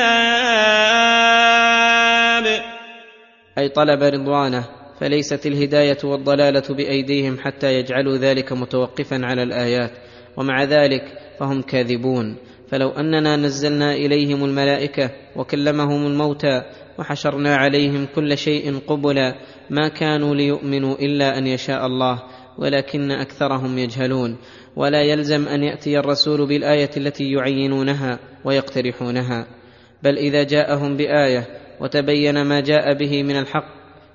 أي طلب رضوانه فليست الهداية والضلالة بأيديهم حتى يجعلوا ذلك متوقفا على الآيات ومع ذلك فهم كاذبون. فلو أننا نزلنا إليهم الملائكة وكلمهم الموتى وحشرنا عليهم كل شيء قبلا ما كانوا ليؤمنوا إلا أن يشاء الله ولكن أكثرهم يجهلون. ولا يلزم أن يأتي الرسول بالآية التي يعينونها ويقترحونها. بل إذا جاءهم بآية وتبين ما جاء به من الحق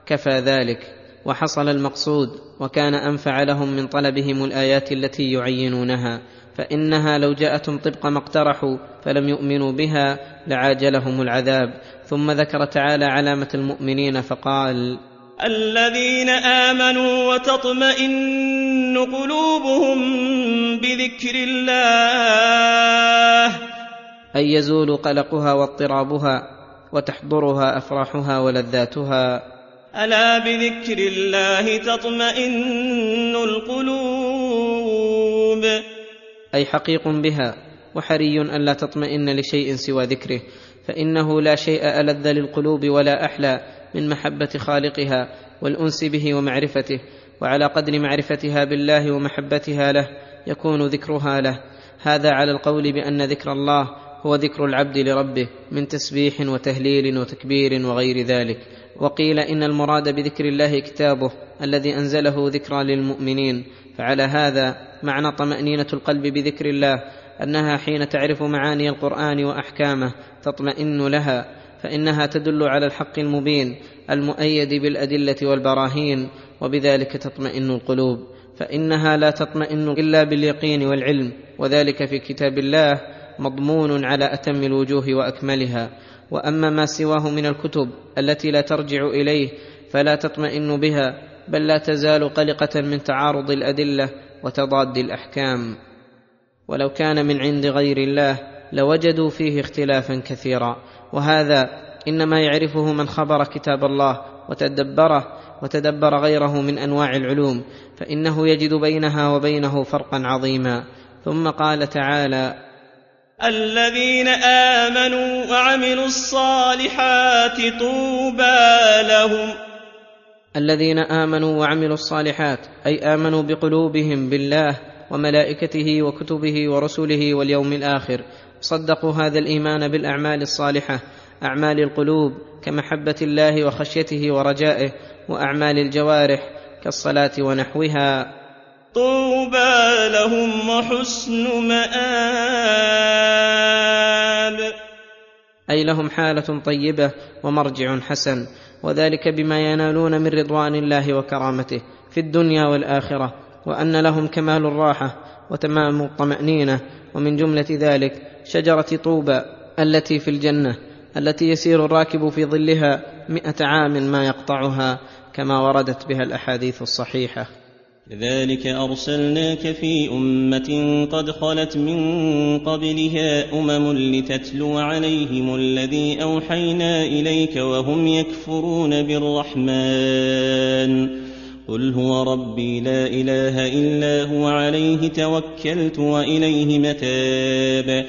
كفى ذلك وحصل المقصود وكان أنفع لهم من طلبهم الآيات التي يعينونها. فإنها لو جاءتهم طبق ما اقترحوا فلم يؤمنوا بها لعاجلهم العذاب. ثم ذكر تعالى علامة المؤمنين فقال الذين آمنوا وتطمئن قلوبهم بذكر الله. أي يزول قلقها واضطرابها وتحضرها أفراحها ولذاتها. ألا بذكر الله تطمئن القلوب؟ أي حقيق بها وحري الا تطمئن لشيء سوى ذكره فإنه لا شيء ألذ للقلوب ولا أحلى من محبة خالقها والأنس به ومعرفته وعلى قدر معرفتها بالله ومحبتها له يكون ذكرها له. هذا على القول بأن ذكر الله هو ذكر العبد لربه من تسبيح وتهليل وتكبير وغير ذلك. وقيل إن المراد بذكر الله كتابه الذي أنزله ذكرى للمؤمنين فعلى هذا معنى طمأنينة القلب بذكر الله أنها حين تعرف معاني القرآن وأحكامه تطمئن لها فإنها تدل على الحق المبين المؤيد بالأدلة والبراهين وبذلك تطمئن القلوب فإنها لا تطمئن إلا باليقين والعلم وذلك في كتاب الله مضمون على أتم الوجوه وأكملها. وأما ما سواه من الكتب التي لا ترجع إليه فلا تطمئن بها بل لا تزال قلقة من تعارض الأدلة وتضاد الأحكام. ولو كان من عند غير الله لوجدوا فيه اختلافا كثيرا. وهذا إنما يعرفه من خبر كتاب الله وتدبره وتدبر غيره من أنواع العلوم فإنه يجد بينها وبينه فرقا عظيما. ثم قال تعالى الذين آمنوا وعملوا الصالحات طوبى لهم الذين آمنوا وعملوا الصالحات أي آمنوا بقلوبهم بالله وملائكته وكتبه ورسله واليوم الآخر صدقوا هذا الإيمان بالأعمال الصالحة أعمال القلوب كمحبة الله وخشيته ورجائه وأعمال الجوارح كالصلاة ونحوها. طوبى لهم وحسن مآب. أي لهم حالة طيبة ومرجع حسن. وذلك بما ينالون من رضوان الله وكرامته في الدنيا والآخرة وأن لهم كمال الراحة وتمام الطمأنينة. ومن جملة ذلك شجرة طوبى التي في الجنة التي يسير الراكب في ظلها مائه عام ما يقطعها كما وردت بها الأحاديث الصحيحة. كذلك أرسلناك في أمة قد خلت من قبلها أمم لتتلو عليهم الذي أوحينا إليك وهم يكفرون بالرحمن. قل هو ربي لا إله إلا هو عليه توكلت وإليه متاب.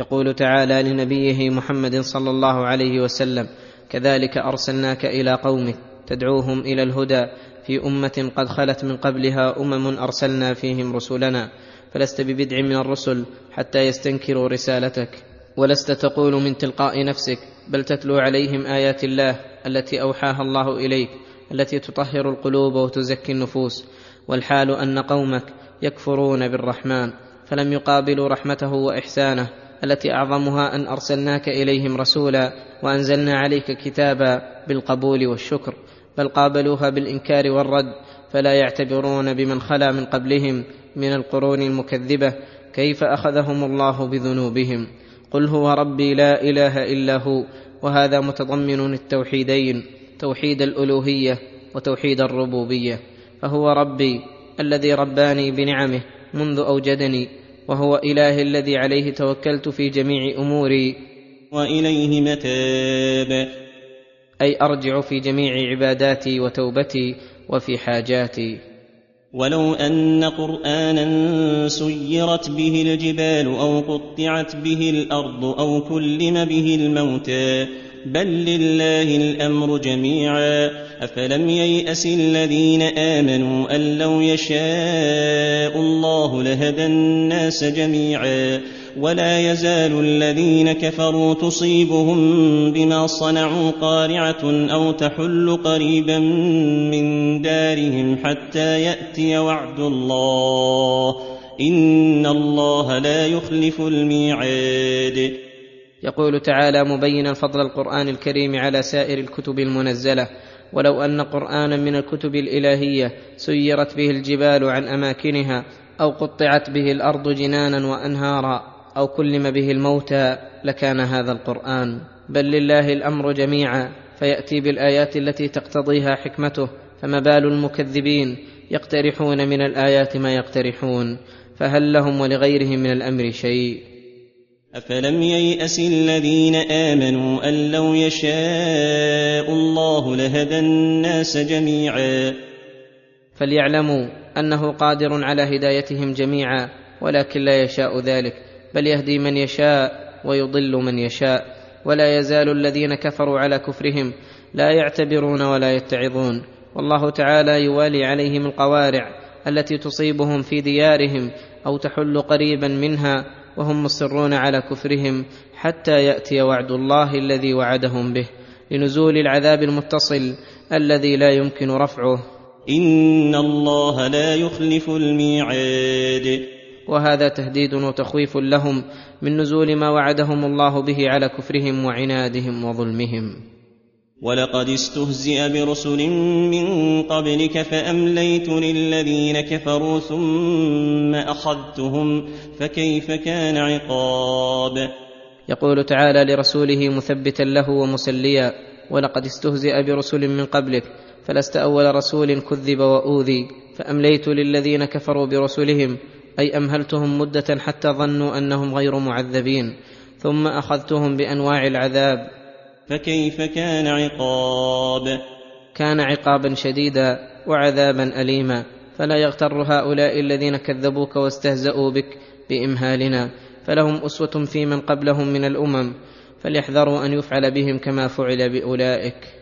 يقول تعالى لنبيه محمد صلى الله عليه وسلم كذلك أرسلناك إلى قومك تدعوهم إلى الهدى في أمة قد خلت من قبلها أمم أرسلنا فيهم رسلنا فلست ببدع من الرسل حتى يستنكروا رسالتك. ولست تقول من تلقاء نفسك بل تتلو عليهم آيات الله التي أوحاها الله إليك التي تطهر القلوب وتزكي النفوس. والحال أن قومك يكفرون بالرحمن فلم يقابلوا رحمته وإحسانه التي أعظمها أن أرسلناك إليهم رسولا وأنزلنا عليك كتابا بالقبول والشكر. بل قابلوها بالإنكار والرد فلا يعتبرون بمن خلا من قبلهم من القرون المكذبة كيف أخذهم الله بذنوبهم. قل هو ربي لا إله إلا هو وهذا متضمن التوحيدين توحيد الألوهية وتوحيد الربوبية. فهو ربي الذي رباني بنعمه منذ أوجدني وهو اله الذي عليه توكلت في جميع أموري. وإليه متاب. أي أرجع في جميع عباداتي وتوبتي وفي حاجاتي. ولو أن قرانا سيرت به الجبال أو قطعت به الأرض أو كلم به الموتى بل لله الأمر جميعا. أفلم ييأس الذين آمنوا أن لو يشاء الله لهدى الناس جميعا. ولا يزال الذين كفروا تصيبهم بما صنعوا قارعة أو تحل قريبا من دارهم حتى يأتي وعد الله. إن الله لا يخلف الميعاد. يقول تعالى مبينا فضل القرآن الكريم على سائر الكتب المنزلة. ولو أن قرآنا من الكتب الإلهية سيرت به الجبال عن أماكنها أو قطعت به الأرض جنانا وأنهارا. أو كلم به الموتى لكان هذا القرآن. بل لله الأمر جميعا فيأتي بالآيات التي تقتضيها حكمته فما بال المكذبين يقترحون من الآيات ما يقترحون فهل لهم ولغيرهم من الأمر شيء؟ أفلم ييأس الذين آمنوا أن لو يشاء الله لهدى الناس جميعا. فليعلموا أنه قادر على هدايتهم جميعا ولكن لا يشاء ذلك. بل يهدي من يشاء ويضل من يشاء. ولا يزال الذين كفروا على كفرهم لا يعتبرون ولا يتعظون. والله تعالى يوالي عليهم القوارع التي تصيبهم في ديارهم أو تحل قريبا منها وهم مصرون على كفرهم حتى يأتي وعد الله الذي وعدهم به لنزول العذاب المتصل الذي لا يمكن رفعه. إن الله لا يخلف الميعاد. وهذا تهديد وتخويف لهم من نزول ما وعدهم الله به على كفرهم وعنادهم وظلمهم. ولقد استهزئ برسل من قبلك فأمليت للذين كفروا ثم أخذتهم فكيف كان عقاب؟ يقول تعالى لرسوله مثبتا له ومسليا ولقد استهزئ برسل من قبلك فلست أول رسول كذب وأوذي فأمليت للذين كفروا برسلهم أي أمهلتهم مدة حتى ظنوا أنهم غير معذبين ثم أخذتهم بأنواع العذاب. فكيف كان عقاب؟ كان عقابا شديدا وعذابا اليما. فلا يغتر هؤلاء الذين كذبوك واستهزأوا بك بإمهالنا. فلهم أسوة في من قبلهم من الأمم فليحذروا أن يفعل بهم كما فعل بأولئك.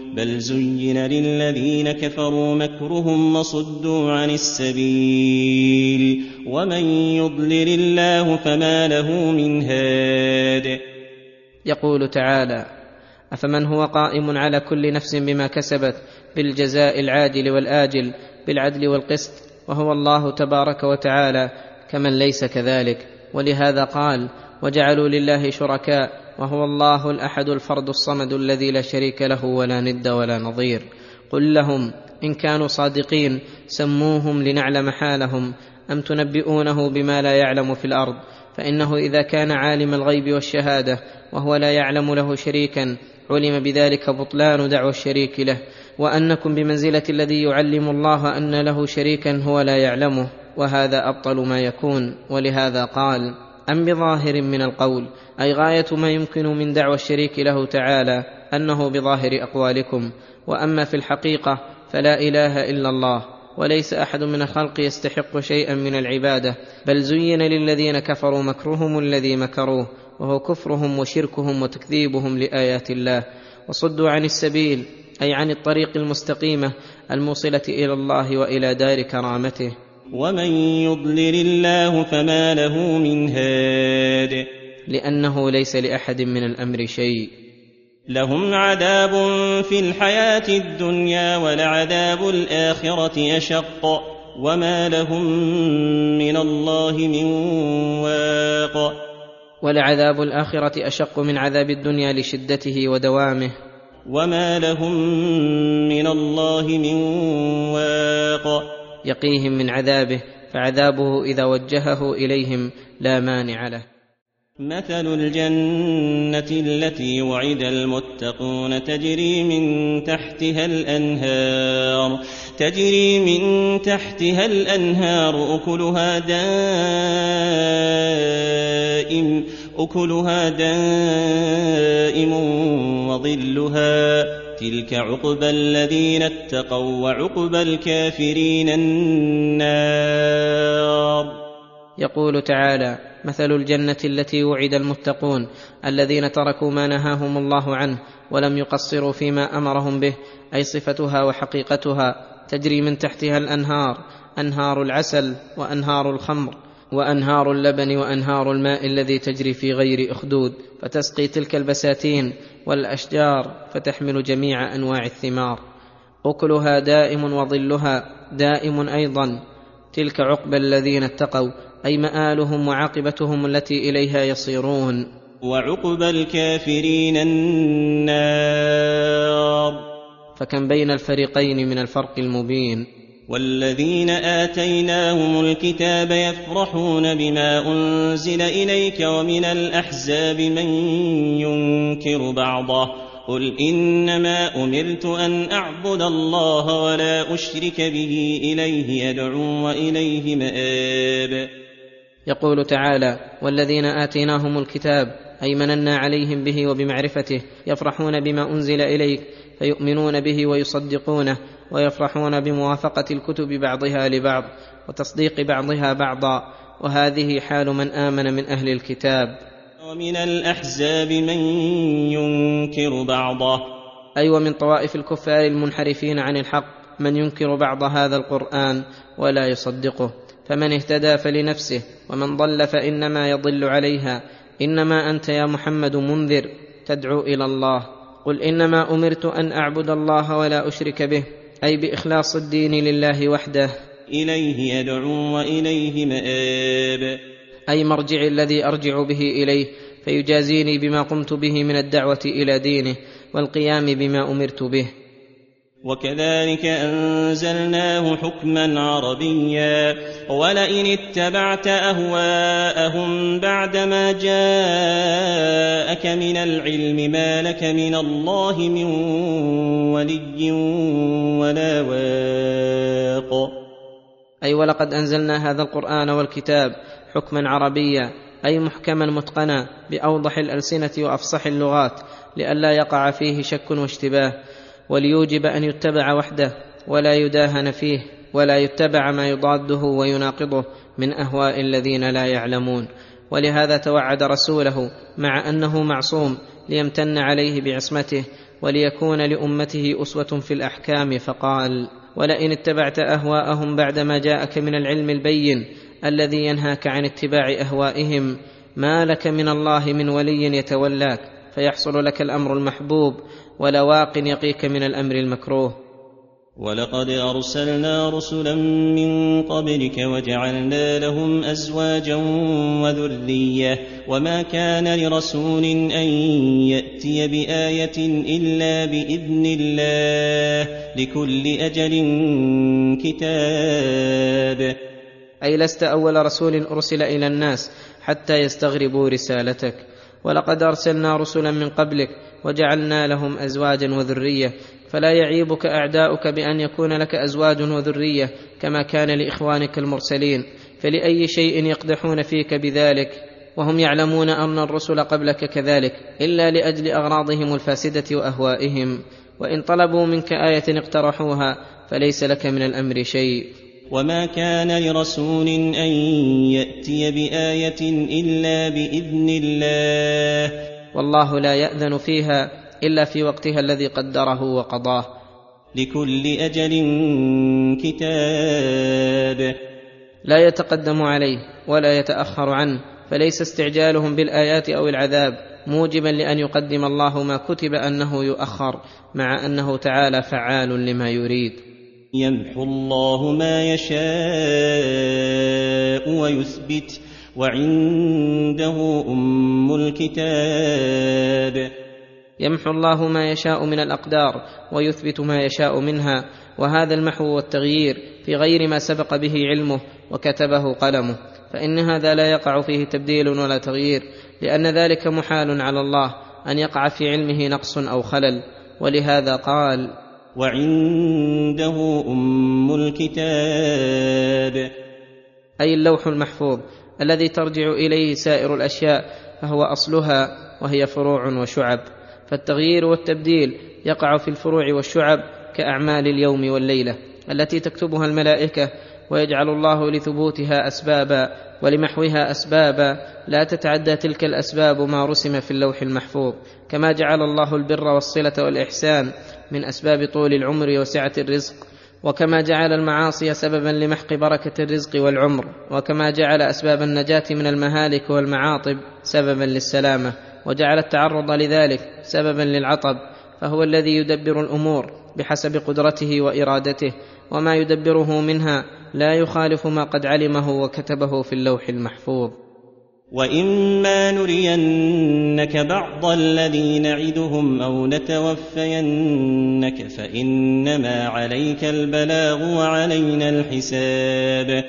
بل زين للذين كفروا مكرهم وصدوا عن السبيل ومن يضلل الله فما له من هاد. يقول تعالى أفمن هو قائم على كل نفس بما كسبت بالجزاء العاجل والآجل بالعدل والقسط وهو الله تبارك وتعالى كمن ليس كذلك. ولهذا قال وجعلوا لله شركاء وهو الله الأحد الفرد الصمد الذي لا شريك له ولا ند ولا نظير. قل لهم إن كانوا صادقين سموهم لنعلم حالهم أم تنبئونه بما لا يعلم في الأرض. فإنه إذا كان عالم الغيب والشهادة وهو لا يعلم له شريكا علم بذلك بطلان دعوى الشريك له. وأنكم بمنزلة الذي يعلم الله أن له شريكا هو لا يعلمه. وهذا أبطل ما يكون. ولهذا قال أم بظاهر من القول أي غاية ما يمكن من دعوى الشريك له تعالى أنه بظاهر أقوالكم وأما في الحقيقة فلا إله إلا الله وليس أحد من الخلق يستحق شيئا من العبادة بل زين للذين كفروا مكرهم الذي مكروه وهو كفرهم وشركهم وتكذيبهم لآيات الله. وصدوا عن السبيل أي عن الطريق المستقيمة الموصلة إلى الله وإلى دار كرامته. ومن يضلل الله فما له من هاد. لأنه ليس لأحد من الأمر شيء. لهم عذاب في الحياة الدنيا ولعذاب الآخرة أشق. وما لهم من الله من واق. ولعذاب الآخرة أشق من عذاب الدنيا لشدته ودوامه. وما لهم من الله من واق. يقيهم من عذابه فعذابه إذا وجهه إليهم لا مانع له. مثل الجنة التي وعد المتقون تجري من تحتها الأنهار تجري من تحتها الأنهار أكلها دائم أكلها دائم وظلها. تلك عقبى الذين اتقوا وعقبى الكافرين النار. يقول تعالى مثل الجنة التي وعد المتقون الذين تركوا ما نهاهم الله عنه ولم يقصروا فيما أمرهم به أي صفتها وحقيقتها تجري من تحتها الأنهار أنهار العسل وأنهار الخمر وأنهار اللبن وأنهار الماء الذي تجري في غير أخدود فتسقي تلك البساتين والأشجار فتحمل جميع أنواع الثمار. أكلها دائم وظلها دائم أيضا تلك عقبى الذين اتقوا أي مآلهم وعاقبتهم التي إليها يصيرون. وعقبى الكافرين النار. فكم بين الفريقين من الفرق المبين. والذين آتيناهم الكتاب يفرحون بما أنزل إليك ومن الأحزاب من ينكر بعضه. قل إنما أمرت أن أعبد الله ولا أشرك به إليه يدعو وإليه مآب. يقول تعالى والذين آتيناهم الكتاب أي مننا عليهم به وبمعرفته يفرحون بما أنزل إليك فيؤمنون به ويصدقونه ويفرحون بموافقة الكتب بعضها لبعض وتصديق بعضها بعضا وهذه حال من آمن من أهل الكتاب. ومن الأحزاب من ينكر بعضه. اي أيوة ومن طوائف الكفار المنحرفين عن الحق من ينكر بعض هذا القرآن ولا يصدقه. فمن اهتدى فلنفسه ومن ضل فإنما يضل عليها. إنما أنت يا محمد منذر تدعو إلى الله. قل إنما أمرت أن أعبد الله ولا أشرك به أي بإخلاص الدين لله وحده. إليه يدعو وإليه مآب. أي مرجعي الذي أرجع به إليه فيجازيني بما قمت به من الدعوة إلى دينه والقيام بما أمرت به. وكذلك أنزلناه حكما عربيا ولئن اتبعت أهواءهم بعدما جاءك من العلم ما لك من الله من ولي ولا واق. أي ولقد أنزلنا هذا القرآن والكتاب حكما عربيا أي محكما متقنا بأوضح الألسنة وأفصح اللغات لئلا يقع فيه شك واشتباه. وليوجب أن يتبع وحده ولا يداهن فيه ولا يتبع ما يضاده ويناقضه من أهواء الذين لا يعلمون. ولهذا توعد رسوله مع أنه معصوم ليمتن عليه بعصمته وليكون لأمته أسوة في الأحكام فقال ولئن اتبعت أهواءهم بعدما جاءك من العلم البين الذي ينهاك عن اتباع أهوائهم ما لك من الله من ولي يتولاك فيحصل لك الأمر المحبوب ولا واق يقيك من الأمر المكروه. ولقد أرسلنا رسلا من قبلك وجعلنا لهم أزواجا وذرية وما كان لرسول أن يأتي بآية إلا بإذن الله لكل أجل كتاب. أي لست أول رسول أرسل إلى الناس حتى يستغربوا رسالتك. ولقد أرسلنا رسلا من قبلك وجعلنا لهم أزواجا وذرية. فلا يعيبك أعداؤك بأن يكون لك أزواج وذرية كما كان لإخوانك المرسلين. فلأي شيء يقدحون فيك بذلك؟ وهم يعلمون أن الرسل قبلك كذلك إلا لأجل أغراضهم الفاسدة وأهوائهم. وإن طلبوا منك آية اقترحوها فليس لك من الأمر شيء. وما كان لرسول ان ياتي بايه الا باذن الله والله لا يأذن فيها إلا في وقتها الذي قدره وقضاه. لكل أجل كتاب. لا يتقدم عليه ولا يتأخر عنه فليس استعجالهم بالآيات أو العذاب موجبا لأن يقدم الله ما كتب أنه يؤخر مع أنه تعالى فعال لما يريد. يمحو الله ما يشاء ويثبت وعنده أم الكتاب. يمحو الله ما يشاء من الأقدار ويثبت ما يشاء منها وهذا المحو والتغيير في غير ما سبق به علمه وكتبه قلمه فإن هذا لا يقع فيه تبديل ولا تغيير لأن ذلك محال على الله أن يقع في علمه نقص أو خلل ولهذا قال وعنده أم الكتاب. أي اللوح المحفوظ الذي ترجع إليه سائر الأشياء فهو أصلها وهي فروع وشعب. فالتغيير والتبديل يقع في الفروع والشعب كأعمال اليوم والليلة التي تكتبها الملائكة ويجعل الله لثبوتها أسبابا ولمحوها أسبابا. لا تتعدى تلك الأسباب ما رسم في اللوح المحفوظ. كما جعل الله البر والصلة والإحسان من أسباب طول العمر وسعة الرزق وكما جعل المعاصي سببا لمحق بركة الرزق والعمر وكما جعل أسباب النجاة من المهالك والمعاطب سببا للسلامة وجعل التعرض لذلك سببا للعطب فهو الذي يدبر الأمور بحسب قدرته وإرادته وما يدبره منها لا يخالف ما قد علمه وكتبه في اللوح المحفوظ. واما نرينك بعض الذي نعدهم أو نتوفينك فانما عليك البلاغ وعلينا الحساب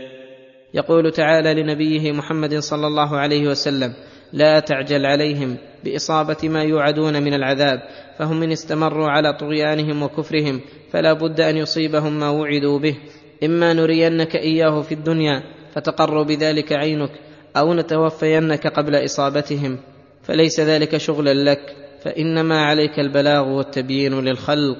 يقول تعالى لنبيه محمد صلى الله عليه وسلم لا تعجل عليهم بإصابة ما يوعدون من العذاب فهم إن استمروا على طغيانهم وكفرهم فلا بد أن يصيبهم ما وعدوا به. إما نرينك إياه في الدنيا فتقر بذلك عينك أو نتوفينك قبل إصابتهم فليس ذلك شغلا لك فإنما عليك البلاغ والتبيين للخلق.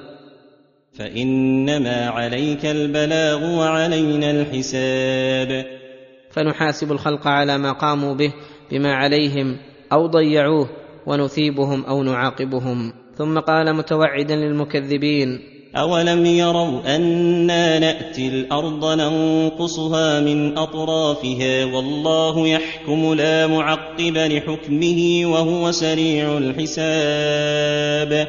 فإنما عليك البلاغ وعلينا الحساب. فنحاسب الخلق على ما قاموا به بما عليهم أو ضيعوه ونثيبهم أو نعاقبهم. ثم قال متوعدا للمكذبين اولم يروا أنا ناتي الأرض ننقصها من اطرافها والله يحكم لا معقب لحكمه وهو سريع الحساب.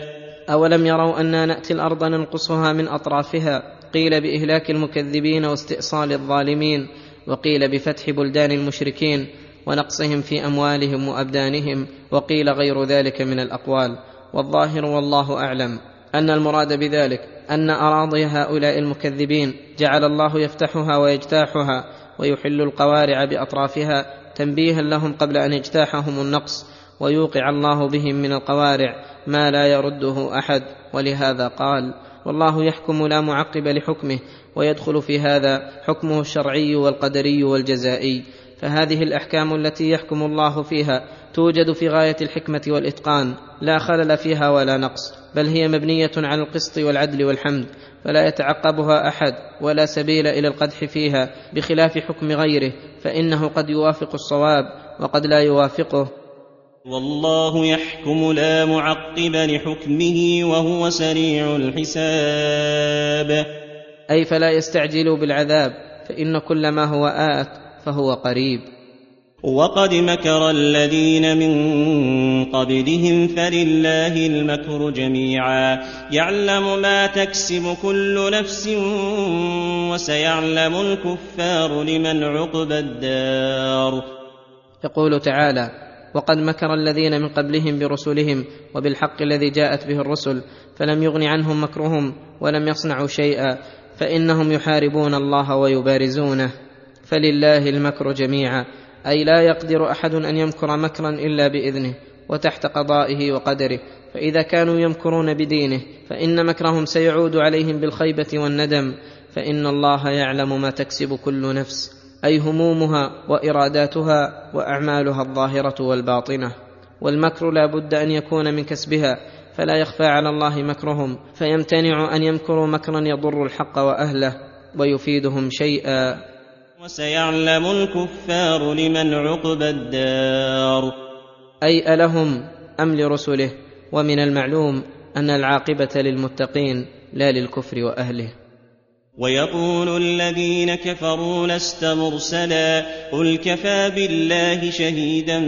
اولم يروا أنا ناتي الأرض ننقصها من اطرافها؟ قيل باهلاك المكذبين واستئصال الظالمين وقيل بفتح بلدان المشركين ونقصهم في اموالهم وابدانهم وقيل غير ذلك من الاقوال. والظاهر والله اعلم. ان المراد بذلك أن أراضي هؤلاء المكذبين جعل الله يفتحها ويجتاحها ويحل القوارع بأطرافها تنبيها لهم قبل أن يجتاحهم النقص ويوقع الله بهم من القوارع ما لا يرده أحد ولهذا قال والله يحكم لا معقب لحكمه ويدخل في هذا حكمه الشرعي والقدري والجزائي. فهذه الأحكام التي يحكم الله فيها توجد في غاية الحكمة والإتقان لا خلل فيها ولا نقص بل هي مبنية على القسط والعدل والحمد فلا يتعقبها أحد ولا سبيل إلى القدح فيها بخلاف حكم غيره فإنه قد يوافق الصواب وقد لا يوافقه. والله يحكم لا معقب لحكمه وهو سريع الحساب. أي فلا يستعجلوا بالعذاب فإن كل ما هو آت فهو قريب. وقد مكر الذين من قبلهم فلله المكر جميعا. يعلم ما تكسب كل نفس وسيعلم الكفار لمن عقبى الدار. يقول تعالى وقد مكر الذين من قبلهم برسلهم وبالحق الذي جاءت به الرسل فلم يغن عنهم مكرهم ولم يصنعوا شيئا فإنهم يحاربون الله ويبارزونه. فلله المكر جميعا. أي لا يقدر أحد أن يمكر مكرا إلا بإذنه وتحت قضائه وقدره. فإذا كانوا يمكرون بدينه فإن مكرهم سيعود عليهم بالخيبة والندم. فإن الله يعلم ما تكسب كل نفس. أي همومها وإراداتها وأعمالها الظاهرة والباطنة. والمكر لا بد أن يكون من كسبها. فلا يخفى على الله مكرهم. فيمتنع أن يمكروا مكرا يضر الحق وأهله ويفيدهم شيئا. وسيعلم الكفار لمن عقبى الدار. أي ألهم أم لرسله؟ ومن المعلوم أن العاقبة للمتقين لا للكفر وأهله. ويقول الذين كفروا لست مرسلا. قل كفى بالله شهيدا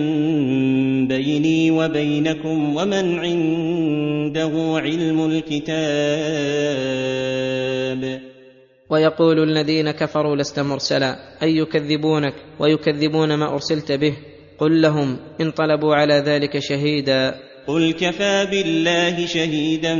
بيني وبينكم ومن عنده علم الكتاب. ويقول الذين كفروا لست مرسلا. أي يكذبونك ويكذبون ما أرسلت به. قل لهم إن طلبوا على ذلك شهيدا. قل كفى بالله شهيدا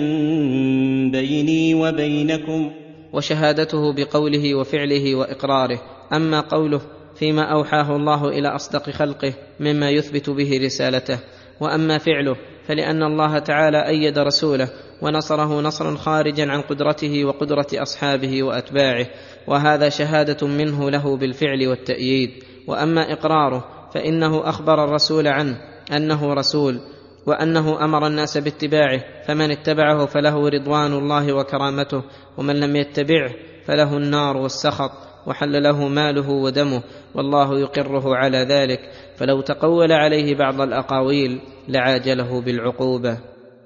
بيني وبينكم. وشهادته بقوله وفعله وإقراره. أما قوله فيما أوحاه الله إلى أصدق خلقه مما يثبت به رسالته. وأما فعله فلأن الله تعالى أيد رسوله ونصره نصرا خارجا عن قدرته وقدرة أصحابه وأتباعه وهذا شهادة منه له بالفعل والتأييد. وأما إقراره فإنه أخبر الرسول عنه أنه رسول وأنه أمر الناس باتباعه فمن اتبعه فله رضوان الله وكرامته ومن لم يتبعه فله النار والسخط وحل له ماله ودمه والله يقره على ذلك. فلو تقول عليه بعض الأقاويل لعاجله بالعقوبة.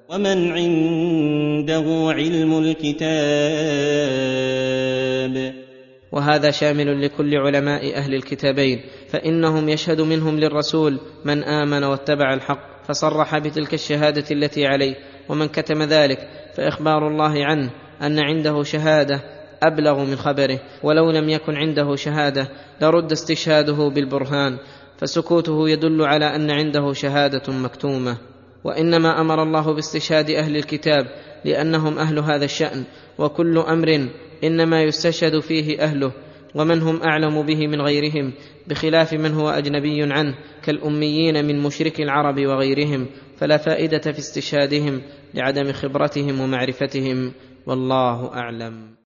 ومن عنده علم الكتاب. وهذا شامل لكل علماء أهل الكتابين. فإنهم يشهد منهم للرسول من آمن واتبع الحق فصرح بتلك الشهادة التي عليه. ومن كتم ذلك فإخبار الله عنه أن عنده شهادة أبلغ من خبره. ولو لم يكن عنده شهادة لرد استشهاده بالبرهان. فسكوته يدل على أن عنده شهادة مكتومة. وإنما أمر الله باستشهاد أهل الكتاب لأنهم أهل هذا الشأن. وكل أمر إنما يستشهد فيه أهله ومن هم أعلم به من غيرهم بخلاف من هو أجنبي عنه كالأميين من مشرك العرب وغيرهم. فلا فائدة في استشهادهم لعدم خبرتهم ومعرفتهم. والله أعلم.